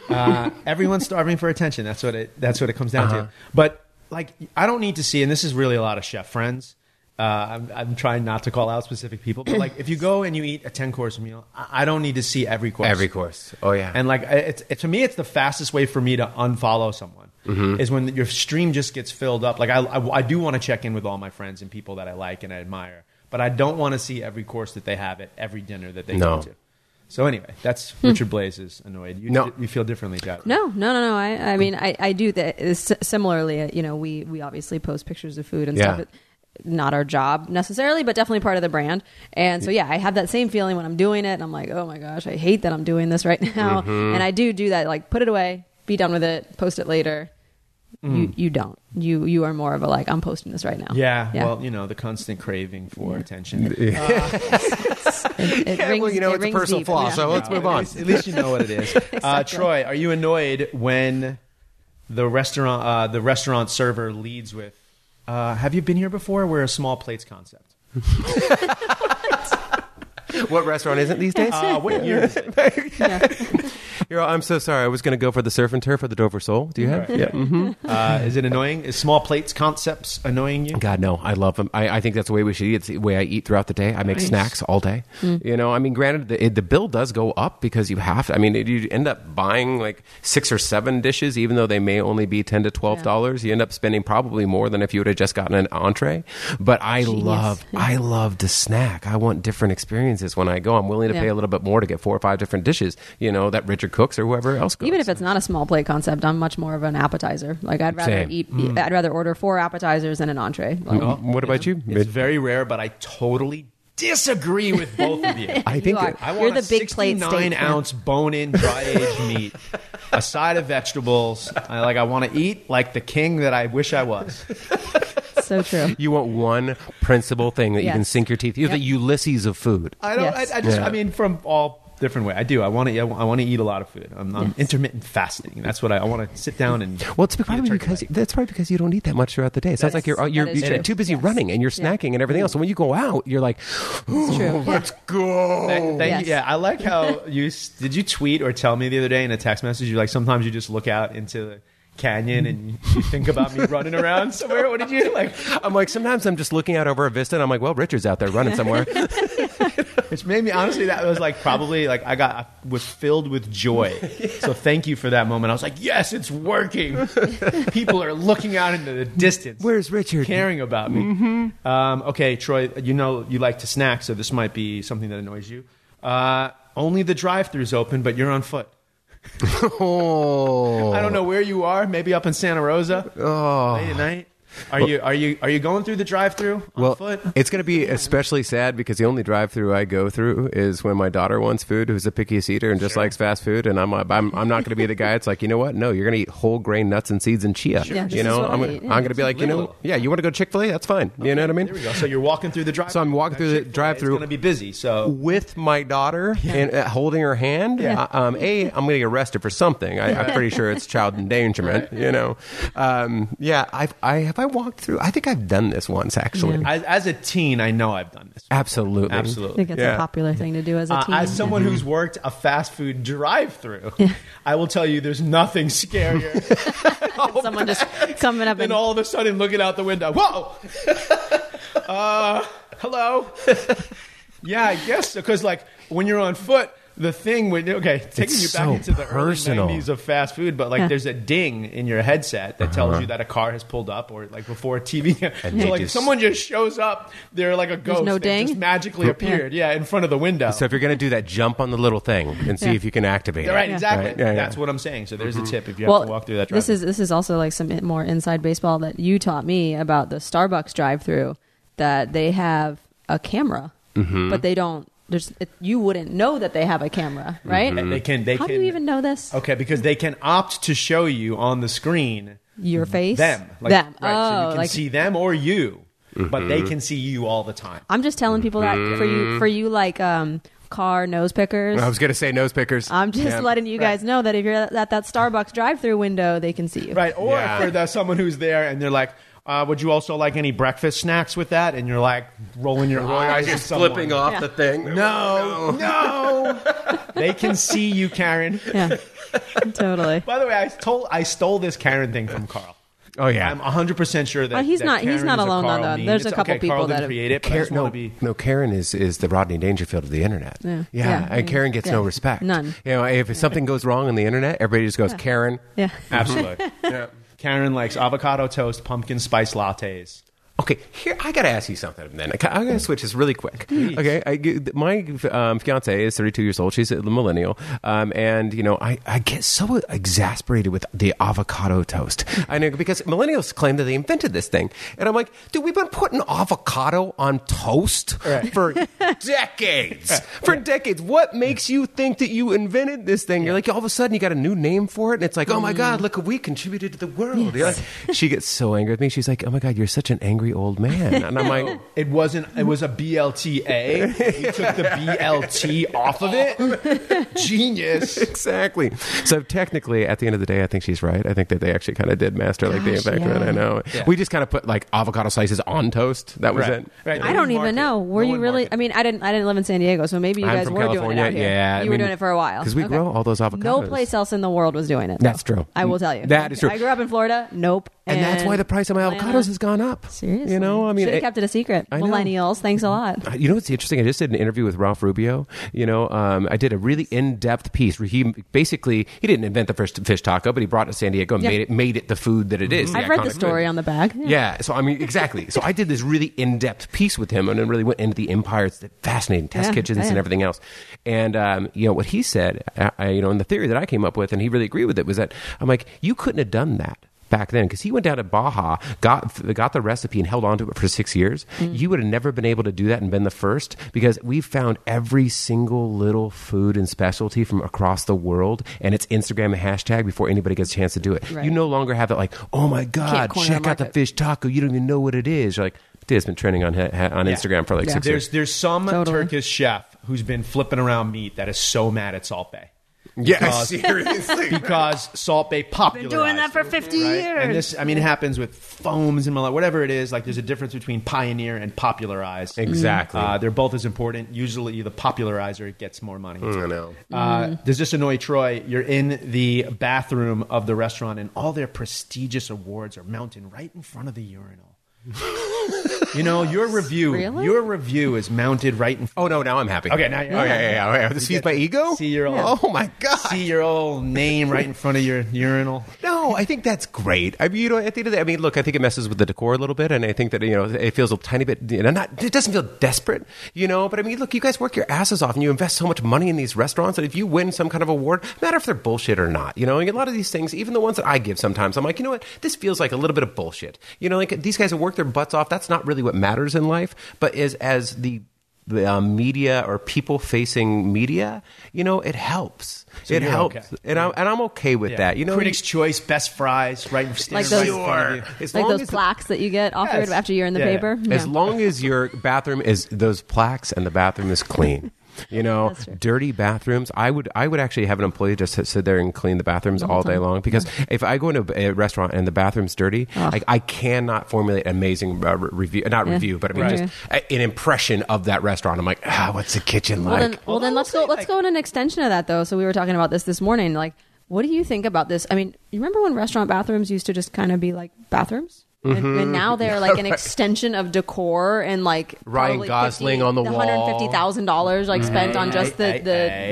Uh, everyone's starving for attention. That's what it. That's what it comes down Uh-huh. to. But like, I don't need to see, and this is really a lot of chef friends. Uh, I'm, I'm trying not to call out specific people, but like, if you go and you eat a ten course meal, I, I don't need to see every course. Every course. Oh yeah. And like, it's, it, to me, it's the fastest way for me to unfollow someone Mm-hmm. is when your stream just gets filled up. Like, I, I, I do want to check in with all my friends and people that I like and I admire, but I don't want to see every course that they have at every dinner that they No. go to. So anyway, that's Richard Blais is annoyed. You, No. you feel differently, Jack. No, no, no, no. I, I mean, I, I do that. Similarly, uh, you know, we we obviously post pictures of food and Yeah. stuff. Not our job necessarily, but definitely part of the brand. And so, yeah, I have that same feeling when I'm doing it. And I'm like, oh my gosh, I hate that I'm doing this right now. Mm-hmm. And I do do that. Like, put it away, be done with it, post it later. You you don't. You you are more of a like, I'm posting this right now. Yeah, Yeah. well, you know, the constant craving for attention. It, it Yeah, rings, well, you know, it it's a personal deep, flaw, yeah. so let's move at on. least, at least you know what it is. uh, Troy, are you annoyed when the restaurant uh, the restaurant server leads with, uh, "Have you been here before?" We're a small plates concept. what restaurant isn't these days? Uh, what year is it? You're all, I'm so sorry. I was going to go for the surf and turf or the Dover sole. Do you have? Right. Yeah. hmm Uh, is it annoying? Is small plates concepts annoying you? God, no. I love them. I, I think that's the way we should eat. It's the way I eat throughout the day. I make Nice. snacks all day. You know, I mean, granted, the, it, the bill does go up because you have to. I mean, it, you end up buying like six or seven dishes, even though they may only be ten to twelve dollars. You end up spending probably more than if you would have just gotten an entree. But I love, I love to snack. I want different experiences when I go. I'm willing to Yeah. pay a little bit more to get four or five different dishes. You know, that Richard cooks or whoever else cooks. Even if it's not a small plate concept, I'm much more of an appetizer. Like I'd rather Same. eat. I'd rather order four appetizers than an entree. Like, Mm, what about you? It's very rare, but I totally disagree with both of you. I think are. it- I You're want the a big plate 69 steak fan. ounce bone-in dry aged meat, a side of vegetables. I like. I want to eat like the king that I wish I was. so true. You want one principal thing that you can sink your teeth. You're the Ulysses of food. I don't. Yes. I, I just. Yeah. I mean, from all different way. I do. I want to. I want to eat a lot of food. I'm, I'm Yes. intermittent fasting. That's what I, I want to sit down and. Well, it's probably because leg. that's probably because you don't eat that much throughout the day. It sounds like you're Yes, you're, you're too busy Yes. running and you're Yeah. snacking and everything else. So when you go out, you're like, It's true. let's go. Thank, thank Yes. you. Yeah, I like how you did. You tweet or tell me the other day in a text message. You like sometimes you just look out into canyon and you think about me running around somewhere? What did you like? I'm like, sometimes I'm just looking out over a vista and I'm like, well, Richard's out there running somewhere. Which made me honestly that was like probably like I got I was filled with joy. So thank you for that moment. I was like, yes, it's working. People are looking out into the distance. Where's Richard? caring about me? Um, okay, Troy, you know you like to snack, so this might be something that annoys you. Uh, only the drive-through's open, but you're on foot. Oh. I don't know where you are. Maybe up in Santa Rosa. Oh. Late at night. Are you are you are you going through the drive-through on Well, foot? it's going to be especially sad because the only drive-through I go through is when my daughter wants food, who's a pickiest eater and just Sure. likes fast food, and I'm I'm, I'm not going to be the guy. It's like you know what? No, you're going to eat whole grain nuts and seeds and chia. Yeah, you know, what I'm, I gonna- eat, I'm yeah. going to be like, you know, Little. yeah, you want to go Chick Fil A? That's fine. You know what I mean? There we go. So you're walking through the drive. So I'm walking through the drive-through. It's going to be busy. So with my daughter and uh, holding her hand. Uh, um, a, I'm going to get arrested for something. I, I'm pretty sure it's child endangerment. You know, um, yeah. I've, I have I walked through. I think I've done this once actually. Yeah. as, as a teen, I know I've done this. Absolutely, absolutely. I Absolutely. think it's Yeah. a popular thing to do as a Uh, teen. as someone who's worked a fast food drive-through, I will tell you, there's nothing scarier someone just coming up and all of a sudden looking out the window. Whoa! uh, hello. yeah, I guess because like when you're on foot, the thing when okay, taking It's you back so into the personal. early '90s of fast food, but like Yeah. there's a ding in your headset that Uh-huh. tells you that a car has pulled up, or like before a TV. And so like just- someone just shows up, they're like a ghost. no that ding? just magically appeared, yeah, in front of the window. So if you're going to do that, jump on the little thing and see Yeah. if you can activate right, it. exactly. Right, yeah, yeah. That's what I'm saying. So there's a tip if you well, have to walk through that. this drive-thru. is this is also like some more inside baseball that you taught me about the Starbucks drive-through that they have a camera, Mm-hmm. but they don't. There's it, you wouldn't know that they have a camera, right? Mm-hmm. They can. They How can. do you even know this? Okay, because they can opt to show you on the screen Your face, them, like, them. Right, so oh, you can like see them or you, but they Mm-hmm. can see you all the time. I'm just telling people that for you, for you, like um, car nose pickers. I was going to say nose pickers. I'm just Yeah. letting you guys know that if you're at at that Starbucks drive-through window, they can see you. Right, or Yeah. for the someone who's there and they're like, uh, "Would you also like any breakfast snacks with that?" And you're like rolling your eyes, at someone. flipping off Yeah. the thing. No, no, they can see you, Karen. Yeah, totally. By the way, I told I stole this Karen thing from Carl. Oh yeah. I'm 100 percent sure that Oh, he's that not- he's not alone, on that. though. meme. There's a couple okay, people Carl that didn't have- create it, but Karen, no, be. no, Karen is, is the Rodney Dangerfield of the internet. Yeah. yeah, Yeah. and Karen gets no respect. None. You know, if something goes wrong on the internet, everybody just goes Karen. Yeah. Absolutely. Karen likes avocado toast, pumpkin spice lattes. Okay, here I got to ask you something. Then I I got to switch this really quick. Okay, I, my um, fiance is 32 years old. She's a millennial, um, and you know I, I get so exasperated with the avocado toast. I know because millennials claim that they invented this thing, and I'm like, dude, we've been putting avocado on toast Right. for decades. For decades, what makes you think that you invented this thing? You're like, all of a sudden, you got a new name for it, and it's like, oh my god, look we contributed to the world. You're like- she gets so angry with me. She's like, oh my god, you're such an angry old man, and I'm like. It wasn't. It was a BLTA. he took the BLT off of it. Genius. Exactly. So technically, at the end of the day, I think she's right. I think that they actually kind of did master like the Gosh, effect of yeah. I know. Yeah. We just kind of put like avocado slices on toast. That was Right. it. Right. I don't No even know. Were No you really? market. I mean, I didn't. I didn't live in San Diego, so maybe you I'm guys from were doing it out here. yeah, I you were mean, doing it for a while 'cause we Okay. grow all those No avocados. place else in the world was doing it. That's true. I will tell you. That is true. I grew up in Florida. Nope. And that's why the price of my Atlanta. avocados has gone up. Seriously, You know, I mean, should have kept it a secret. Millennials, thanks a lot. You know what's interesting? I just did an interview with Ralph Rubio. You know, um, I did a really in-depth piece where he basically he didn't invent the first fish taco, but he brought it to San Diego and Yeah. made it made it the food that it is. I've read the story food. on the bag. Yeah. so I mean, exactly. So I did this really in-depth piece with him, and then really went into the empires, the fascinating test Yeah, kitchens, and everything else. And um, you know what he said, uh, I, you know, and the theory that I came up with, and he really agreed with it, was that I'm like, you couldn't have done that. Back then, because he went down to Baja, got got the recipe, and held on to it for six years. Mm. You would have never been able to do that and been the first because we've found every single little food and specialty from across the world, and it's Instagram and hashtag before anybody gets a chance to do it. Right. You no longer have it like, oh my god, check the out the fish taco. You don't even know what it is. You're like, dude, it's been trending on ha- ha- on Yeah. Instagram for like Yeah. six There's years. there's some Totally. Turkish chef who's been flipping around meat that is so mad at Salt Bae. Yeah, Because- seriously. because Salt Bae popularized. doing that for 50 right? years. And this, I mean, it happens with foams and mala- whatever it is. Like, there's a difference between pioneer and popularize. Exactly. Uh, they're both as important. Usually, the popularizer gets more money. I know. Uh, does this annoy Troy? You're in the bathroom of the restaurant, and all their prestigious awards are mounted right in front of the urinal. You know, your review, Really? your review is mounted right in. Oh no, now I'm happy. Okay, now you're- Oh yeah, yeah, yeah. yeah. This feeds my ego. See your old, Oh my god. see your old name right in front of your urinal. No, I think that's great. I mean, you know, at the end of the day, I mean, look, I think it messes with the decor a little bit, and I think that you know it feels a tiny bit. You know, not it doesn't feel desperate, you know. But I mean, look, you guys work your asses off, and you invest so much money in these restaurants, and if you win some kind of award, no matter if they're bullshit or not, you know, and a lot of these things, even the ones that I give, sometimes I'm like, you know what, this feels like a little bit of bullshit. You know, like these guys have worked their butts off. That's not really what matters in life, but is as the the um, media or people facing media, you know, it helps. it helps, okay. and I'm and I'm okay with Yeah. that. You know, Critics' Choice, best fries, right, Like standing those- right in front of you. As like long those as- plaques that you get offered Yes. after you're in the Yeah, yeah. paper. As Yeah. long as your bathroom is those plaques and the bathroom is clean. You know, dirty bathrooms. I would, I would actually have an employee just sit, sit there and clean the bathrooms all day long. Because if I go into a restaurant and the bathroom's dirty, like I cannot formulate an amazing uh, review, not Yeah. review, but I mean Right. just a, an impression of that restaurant. I'm like, ah, what's the kitchen Well, like? then, well, then let's go. Let's go in an extension of that, though. So we were talking about this this morning. Like, what do you think about this? I mean, you remember when restaurant bathrooms used to just kind of be like bathrooms, and, Mm-hmm. and now they're like an extension of decor and like Ryan probably Gosling 50 on the one wall. hundred fifty thousand dollars like spent on just the Hey,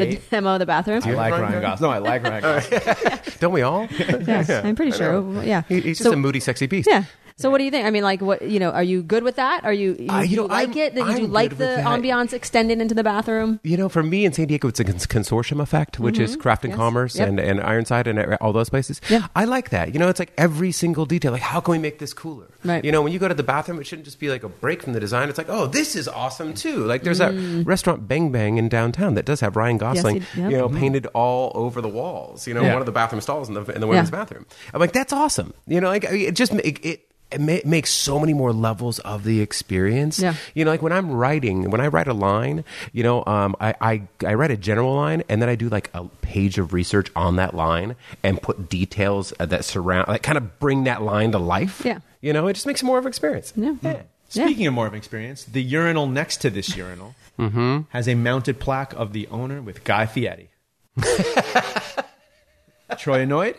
the, the demo of the bathroom. I like Ryan Ryan Gosling. No, I like Ryan Gosling. Don't we all? Yes, I'm pretty sure. Yeah, He- he's just So- a moody, sexy beast. Yeah. So what do you think? I mean, like, what you know? Are you good with that? Are you you, Uh, you do you like I'm- it? I'm you like good the with that. ambiance extended into the bathroom? You know, for me in San Diego, it's a cons- consortium effect, which is Craft and Yes. Commerce Yep. and, and Ironside and all those places. Yeah. I like that. You know, it's like every single detail. Like, how can we make this cooler? Right. You know, when you go to the bathroom, it shouldn't just be like a break from the design. It's like, oh, this is awesome too. Like, there's that restaurant Bang Bang in downtown that does have Ryan Gosling, yep. you know, painted all over the walls. You know, Yeah. one of the bathroom stalls in the in the women's bathroom. I'm like, that's awesome. You know, like it just it. it it ma- makes so many more levels of the experience. Yeah. You know, like when I'm writing, when I write a line, you know, um, I, I, I write a general line and then I do like a page of research on that line and put details uh, that surround, like kind of bring that line to life. Yeah. You know, it just makes it more of an experience. Yeah. Speaking of more of an experience, the urinal next to this urinal has a mounted plaque of the owner with Guy Fieri. Troy annoyed?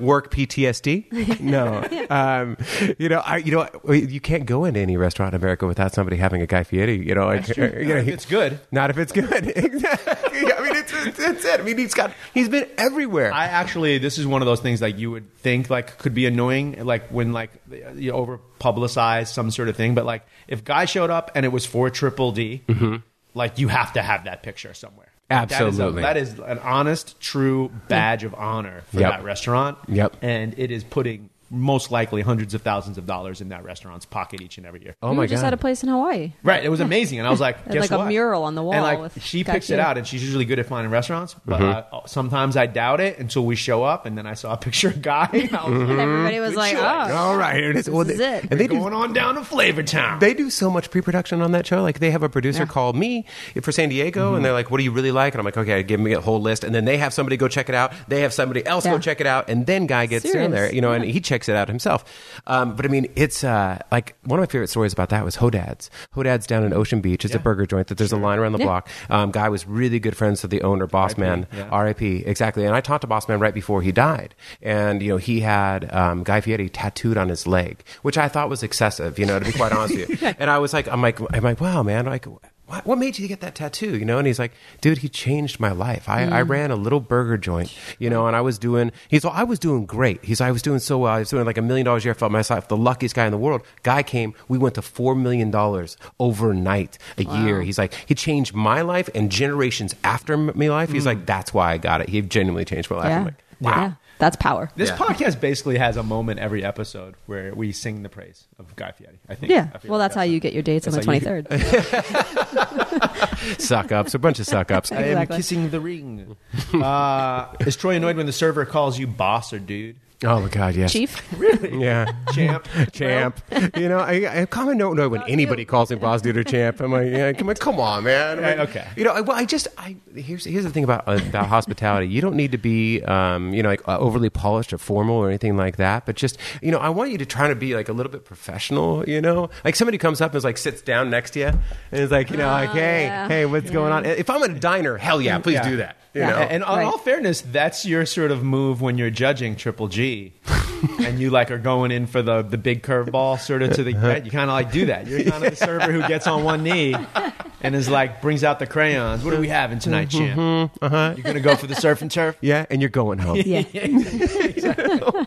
Work PTSD? No. um, you know, I, you know, you can't go into any restaurant in America without somebody having a Guy Fieri. You know, like, you know, he- it's good. Not if it's good. exactly. I mean, it's, it's, it's it. I mean, he's got, he's been everywhere. I actually, this is one of those things like you would think like could be annoying, like when like you over publicize some sort of thing. But like if Guy showed up and it was for Triple D, like you have to have that picture somewhere. Like, that is a- Absolutely. that is, an honest, true badge of honor for Yep. that restaurant. Yep. and it is putting most likely hundreds of thousands of dollars in that restaurant's pocket each and every year. oh you my just God. had a place in Hawaii. Right, it was amazing, and I was like, It's guess like a mural on the wall And like with she Guy picks it out, and she's usually good at finding restaurants. But mm-hmm. uh, uh, sometimes I doubt it until we show up, and then I saw a picture of Guy. And I was mm-hmm. And everybody was Good like, choice. "Oh, All right, here it is. This Well, is it. And they do going on down to Flavor Town. They do so much pre-production on that show. Like they have a producer Yeah. called me for San Diego, and mm-hmm. they're like, "What do you really like?" And I'm like, "Okay, give me a whole list." And then they have somebody go check it out. They have somebody else Yeah. go check it out, and then guy gets Serious. down there, you know, and he checks it out himself. Um, but I mean, it's uh, like one of my favorite stories about that was Hodad's. Hodad's down in Ocean Beach. It's a burger joint that there's a line around the Yeah. block. Um, guy was really good friends with the owner, Boss Man, yeah. R.I.P. Exactly. And I talked to Boss Man right before he died, and you know, he had um, Guy Fieri tattooed on his leg, which I thought was excessive. You know, to be quite honest with you. And I was like, I'm like, I'm like, wow, man, like. What, what made you get that tattoo? You know, and he's like, dude, he changed my life. I, I mm. ran a little burger joint, you know, and I was doing. He's like, I was doing great. He's, I was doing so well. I was doing like a million dollars a year. I felt myself the luckiest guy in the world. Guy came. We went to four million dollars overnight a year. He's like, he changed my life and generations after me life. He's mm. like, that's why I got it. He genuinely changed my life. yeah, I'm like, wow. yeah, that's power. This Yeah. podcast basically has a moment every episode where we sing the praise of Guy Fieri. I think. Yeah, I well, like that's how you get your dates on the twenty third. how twenty you- third. Suck ups, a bunch of suck ups. I am kissing the ring. uh, is Troy annoyed when the server calls you boss or dude? Oh my God, yes. Chief. Really? Yeah. Champ. champ. you know, I, I kind of don't know when anybody calls him boss dude or champ. I'm like, yeah, come on, come on, man. Right, okay. You know, I, well, I just, I here's here's the thing about about hospitality. You don't need to be, um, you know, like uh, overly polished or formal or anything like that. But just, you know, I want you to try to be like a little bit professional. You know, like somebody comes up and is like sits down next to you and is like, you know, like, hey, yeah. hey, what's going on? If I'm at a diner, hell yeah, please Yeah. do that. You Yeah. know, And in Right. all fairness, that's your sort of move when you're judging Triple G, and you like are going in for the the big curveball sort of to the right? you kind of like do that. You're kind of the server who gets on one knee and is like brings out the crayons. What are we having tonight, champ? Uh-huh. You're gonna go for the surf and turf. yeah, and you're going home. Yeah.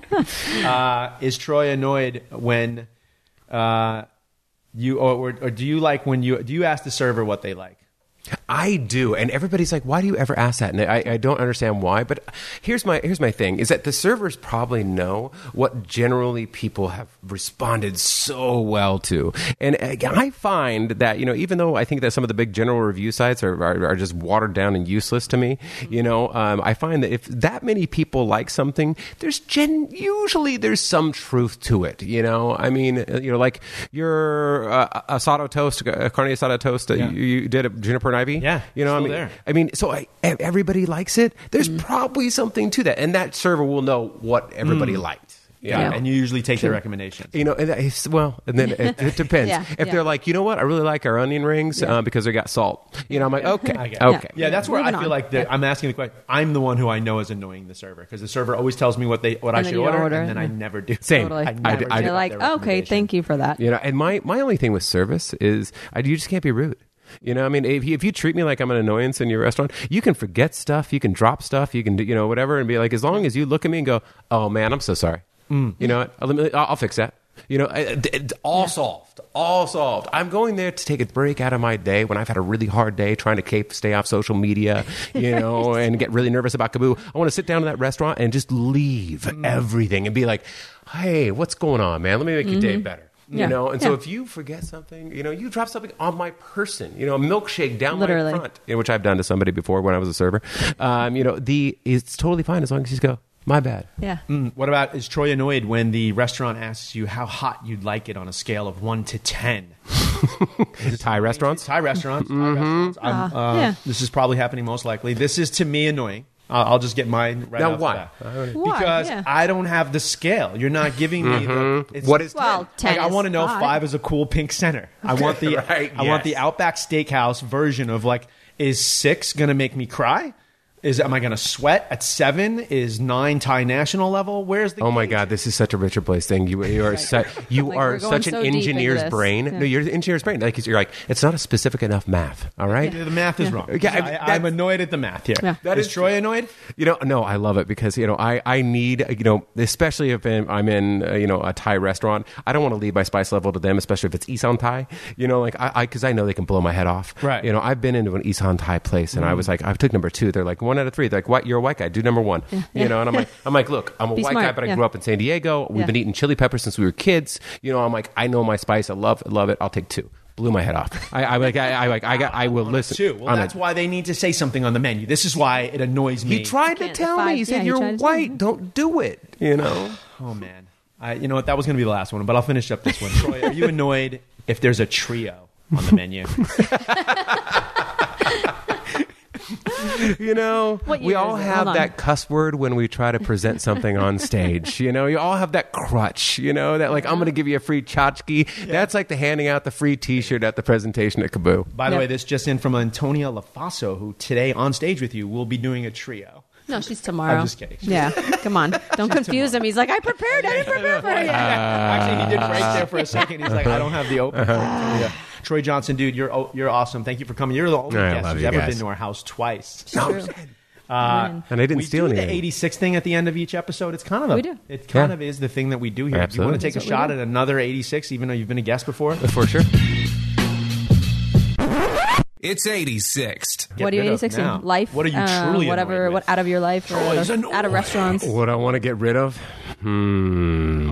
Uh, is Troy annoyed when uh, you or, or do you like when you do you ask the server what they like? I do, and everybody's like, "Why do you ever ask that?" And I, I don't understand why. But here's my here's my thing: is that the servers probably know what generally people have responded so well to, and I find that you know, even though I think that some of the big general review sites are are, are just watered down and useless to me, you know, um, I find that if that many people like something, there's gen usually there's some truth to it. You know, I mean, uh, you know, like your uh, asado toast, uh, carne asada toast, uh, Yeah. you, you did a juniper and ivy. Yeah, you know, I mean, there. I mean, so I, everybody likes it. There's Mm. probably something to that, and that server will know what everybody liked. Yeah, Yeah. and you usually take their recommendations. You know, and that is- well, and then it, it depends. Yeah, if yeah. they're like, you know what, I really like our onion rings Yeah. uh, because they got salt. You know, I'm like, okay, I get okay. Yeah, that's where Moving I feel on. like the, I'm asking the question. I'm the one who I know is annoying the server because the server always tells me what they what I And then should order, order, and then I never do. Same. Totally. I I- never I- do You're like, okay, thank you for that. You know, and my, my only thing with service is I, you just can't be rude. You know, I mean, if you, if you treat me like I'm an annoyance in your restaurant, you can forget stuff, you can drop stuff, you can do, you know, whatever, and be like, as long as you look at me and go, oh man, I'm so sorry. Mm. You know what? I'll, I'll fix that. You know, it- it- all solved, all solved. I'm going there to take a break out of my day when I've had a really hard day trying to keep, stay off social media, you know, and get really nervous about KAABOO. I want to sit down in that restaurant and just leave Mm. everything and be like, hey, what's going on, man? Let me make your day better. You Yeah. know, and so if you forget something, you know, you drop something on my person, you know, a milkshake down Literally. my front, you know, which I've done to somebody before when I was a server. Um, you know, the it's totally fine as long as you just go, my bad. Yeah. Mm, What about is Troy annoyed when the restaurant asks you how hot you'd like it on a scale of one to ten? Thai restaurants. Thai restaurants. Mm-hmm. Thai restaurants. I'm, Ah, uh, yeah. This is probably happening most likely. This is to me annoying. I'll, I'll just get mine right Now off the why? bat. Why? Because Yeah. I don't have the scale. You're not giving me the. Mm-hmm. It's, What is Well, ten. Like, I is want to know if five is a cool pink center. I want the Right, I want the. Outback Steakhouse version of like is six gonna make me cry? Is am I gonna sweat at seven? Is nine Thai national level? Where's the Oh my gauge? God, this is such a Richard Blais thing. You, you are su- you Like, are such an so deep engineer's brain. Yeah. No, you're an engineer's brain. Like you're like, it's not a specific enough math. All right. The math is wrong. Yeah, I, I, I'm annoyed at the math here. Yeah. That is is Troy annoyed? You know, no, I love it because you know I, I need you know especially if I'm I'm in uh, you know a Thai restaurant I don't want to leave my spice level to them especially if it's Isan Thai you know like I because I, know they can blow my head off Right. you know I've been into an Isan Thai place and I Mm. was like I took number two they're like one out of three they're like what you're a white guy do number one you know and I'm like I'm like look I'm a Be white guy but I yeah. grew up in San Diego we've Yeah. been eating chili peppers since we were kids you know I'm like I know my spice I love love it I'll take two blew my head off I, I like I, I like I got I will listen Two. Well, on a- that's why they need to say something on the menu. This is why it annoys me. he tried to tell five- me he yeah, said he you're tried to tell me. white don't do it you know Oh man. I, you know what? That was going to be the last one, but I'll finish up this one. Troy, are you annoyed if there's a trio on the menu? You know, What we all have that cuss word when we try to present something on stage. You know, you all have that crutch, you know, that like, I'm going to give you a free tchotchke. That's like the handing out the free t shirt at the presentation at KAABOO. By the Yeah. way, this just in from Antonia Lofaso, who today on stage with you will be doing a trio. No, she's tomorrow. I'm just kidding. Yeah, come on. Don't confuse him. He's like, I prepared. I didn't prepare for you. Actually, he did right there for a second. He's like, I don't have the open. Uh-huh. Yeah. Troy Johnson, dude, you're oh, you're awesome. Thank you for coming. You're the only I guest love who's you ever guys. been to our house twice. True. Uh, And I didn't we steal do anything. the 86 thing at the end of each episode. It's kind of a, We do. It kind Yeah. of is the thing that we do here. Do you Absolutely. want to take a That's what we shot at another 86, even though you've been a guest before? For sure. It's 86th. What are you rid 86 now. in life? What are you uh, truly whatever? annoyed What out of your life or out of, out of restaurants? What I want to get rid of? Hmm.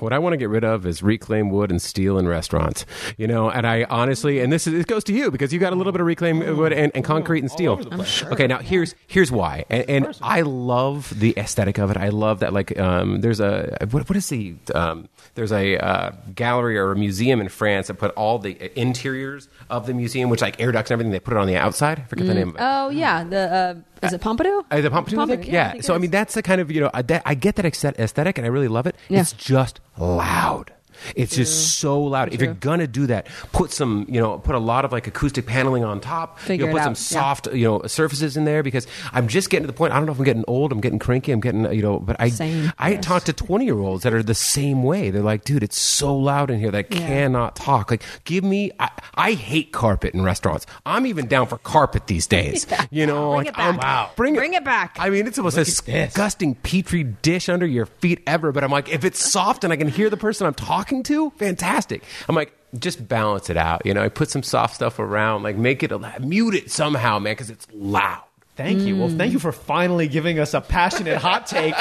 What I want to get rid of is reclaimed wood and steel in restaurants. You know, and I honestly, and this is, it goes to you because you got a little bit of reclaimed wood and, and concrete and steel. Okay, now here's here's why, and, and I love the aesthetic of it. I love that like um, there's a what, what is the um, there's a uh, gallery or a museum in France that put all the interiors of the museum, which like air ducts and everything, they put it on the outside. I forget the name of it. Oh yeah, the uh, is it Pompidou? Uh, the Pompidou, Pompidou, thing? yeah, I So I mean, that's the kind of you know I, that, I get that aesthetic, and I really love it. Yeah. It's just loud. It's just so loud. If you're gonna do that, put some, you know, put a lot of like acoustic paneling on top. Figure you know, it put some out. Yeah. soft, you know, surfaces in there because I'm just getting to the point. I don't know if I'm getting old. I'm getting cranky. I'm getting, you know, but I, Same. I Yes. talk to 20 year olds that are the same way. They're like, dude, it's so loud in here that I Yeah. cannot talk. Like, give me. I, I hate carpet in restaurants. I'm even down for carpet these days. You know, Bring like it back. I'm- Wow. bring Bring it back. I mean, it's the most this. disgusting petri dish under your feet ever. But I'm like, if it's soft and I can hear the person I'm talking to, fantastic. I'm like, just balance it out. You know, I put some soft stuff around, like make it a, mute it somehow, man, because it's loud. Thank you. Well, thank you mm. for finally giving us a passionate hot take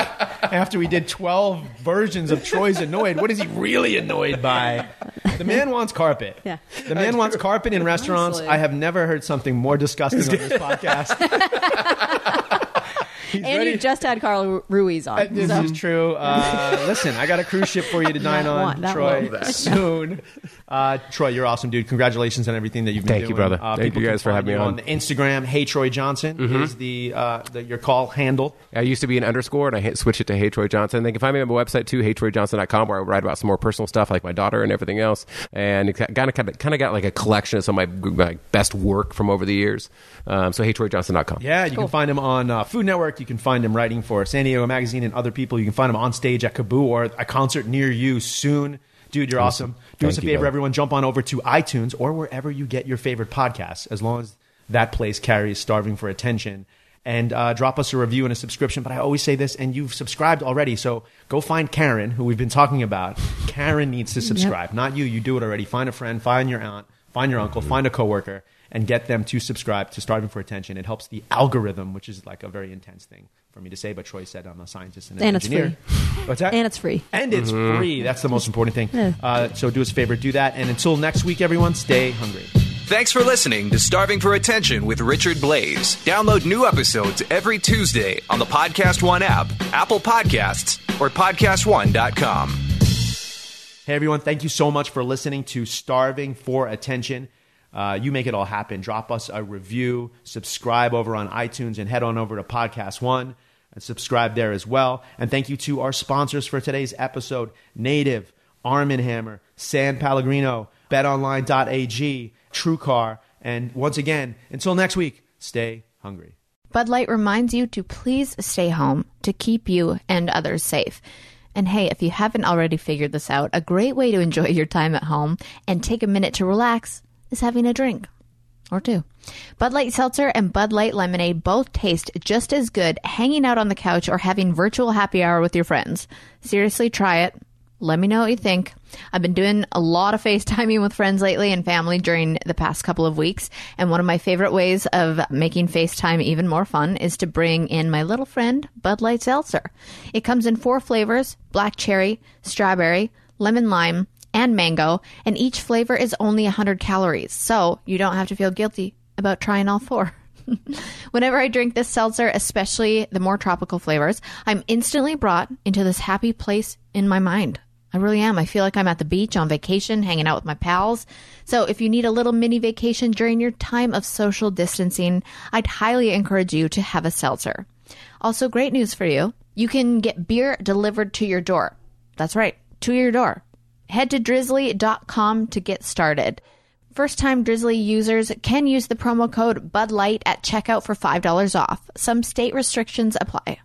after we did 12 versions of Troy's annoyed. What is he really annoyed by? The man wants carpet. Yeah. The man wants carpet in restaurants. Honestly. I have never heard something more disgusting on this podcast. He's And ready. you just had Carl Ruiz on. Uh, This so- is true. Uh, listen, I got a cruise ship for you to dine on, that Troy, one. soon. Uh, Troy, you're awesome, dude. Congratulations on everything that you've been Thank doing. you, brother. Uh, Thank you guys for having me you on. the Instagram. Hey, Troy Johnson is the, uh, the your call handle. I used to be an underscore, and I hit, switched it to Hey Troy Johnson. They can find me on my website too, HeyTroyJohnson.com, where I write about some more personal stuff like my daughter and everything else. And it kind of kind of got like a collection of some of my, my best work from over the years. Um, so HeyTroyJohnson.com. Yeah, you can find him on uh, Food Network. You can find him writing for San Diego Magazine and other people. You can find him on stage at KAABOO or a concert near you soon. Dude, you're awesome. Do Thank us a favor, brother. everyone. Jump on over to iTunes or wherever you get your favorite podcasts, as long as that place carries Starving for Attention. And uh, drop us a review and a subscription. But I always say this, and you've subscribed already. So go find Karen, who we've been talking about. Karen needs to subscribe, not you. You do it already. Find a friend, find your aunt, find your uncle, find a coworker, and get them to subscribe to Starving for Attention. It helps the algorithm, which is like a very intense thing for me to say. But Troy said I'm a scientist and an And it's engineer. What's that? And it's free. And it's free. That's the most important thing. Uh, so do us a favor, do that. And until next week, everyone, stay hungry. Thanks for listening to Starving for Attention with Richard Blais. Download new episodes every Tuesday on the Podcast One app, Apple Podcasts, or PodcastOne.com. Hey, everyone, thank you so much for listening to Starving for Attention. Uh, you make it all happen. Drop us a review, subscribe over on iTunes, and head on over to Podcast One and subscribe there as well. And thank you to our sponsors for today's episode Native, Arm & Hammer, San Pellegrino, BetOnline.ag, TrueCar. And once again, until next week, stay hungry. Bud Light reminds you to please stay home to keep you and others safe. And hey, if you haven't already figured this out, a great way to enjoy your time at home and take a minute to relax is having a drink or two. Bud Light Seltzer and Bud Light Lemonade both taste just as good hanging out on the couch or having virtual happy hour with your friends. Seriously, try it. Let me know what you think. I've been doing a lot of FaceTiming with friends lately and family during the past couple of weeks. And one of my favorite ways of making FaceTime even more fun is to bring in my little friend, Bud Light Seltzer. It comes in four flavors black cherry, strawberry, lemon lime, and mango. And each flavor is only 100 calories. So you don't have to feel guilty about trying all four. Whenever I drink this seltzer, especially the more tropical flavors, I'm instantly brought into this happy place in my mind. I really am. I feel like I'm at the beach on vacation, hanging out with my pals. So if you need a little mini vacation during your time of social distancing, I'd highly encourage you to have a seltzer. Also, great news for you. You can get beer delivered to your door. That's right, to your door. Head to drizzly.com to get started. First time Drizzly users can use the promo code Bud Light at checkout for $5 off. Some state restrictions apply.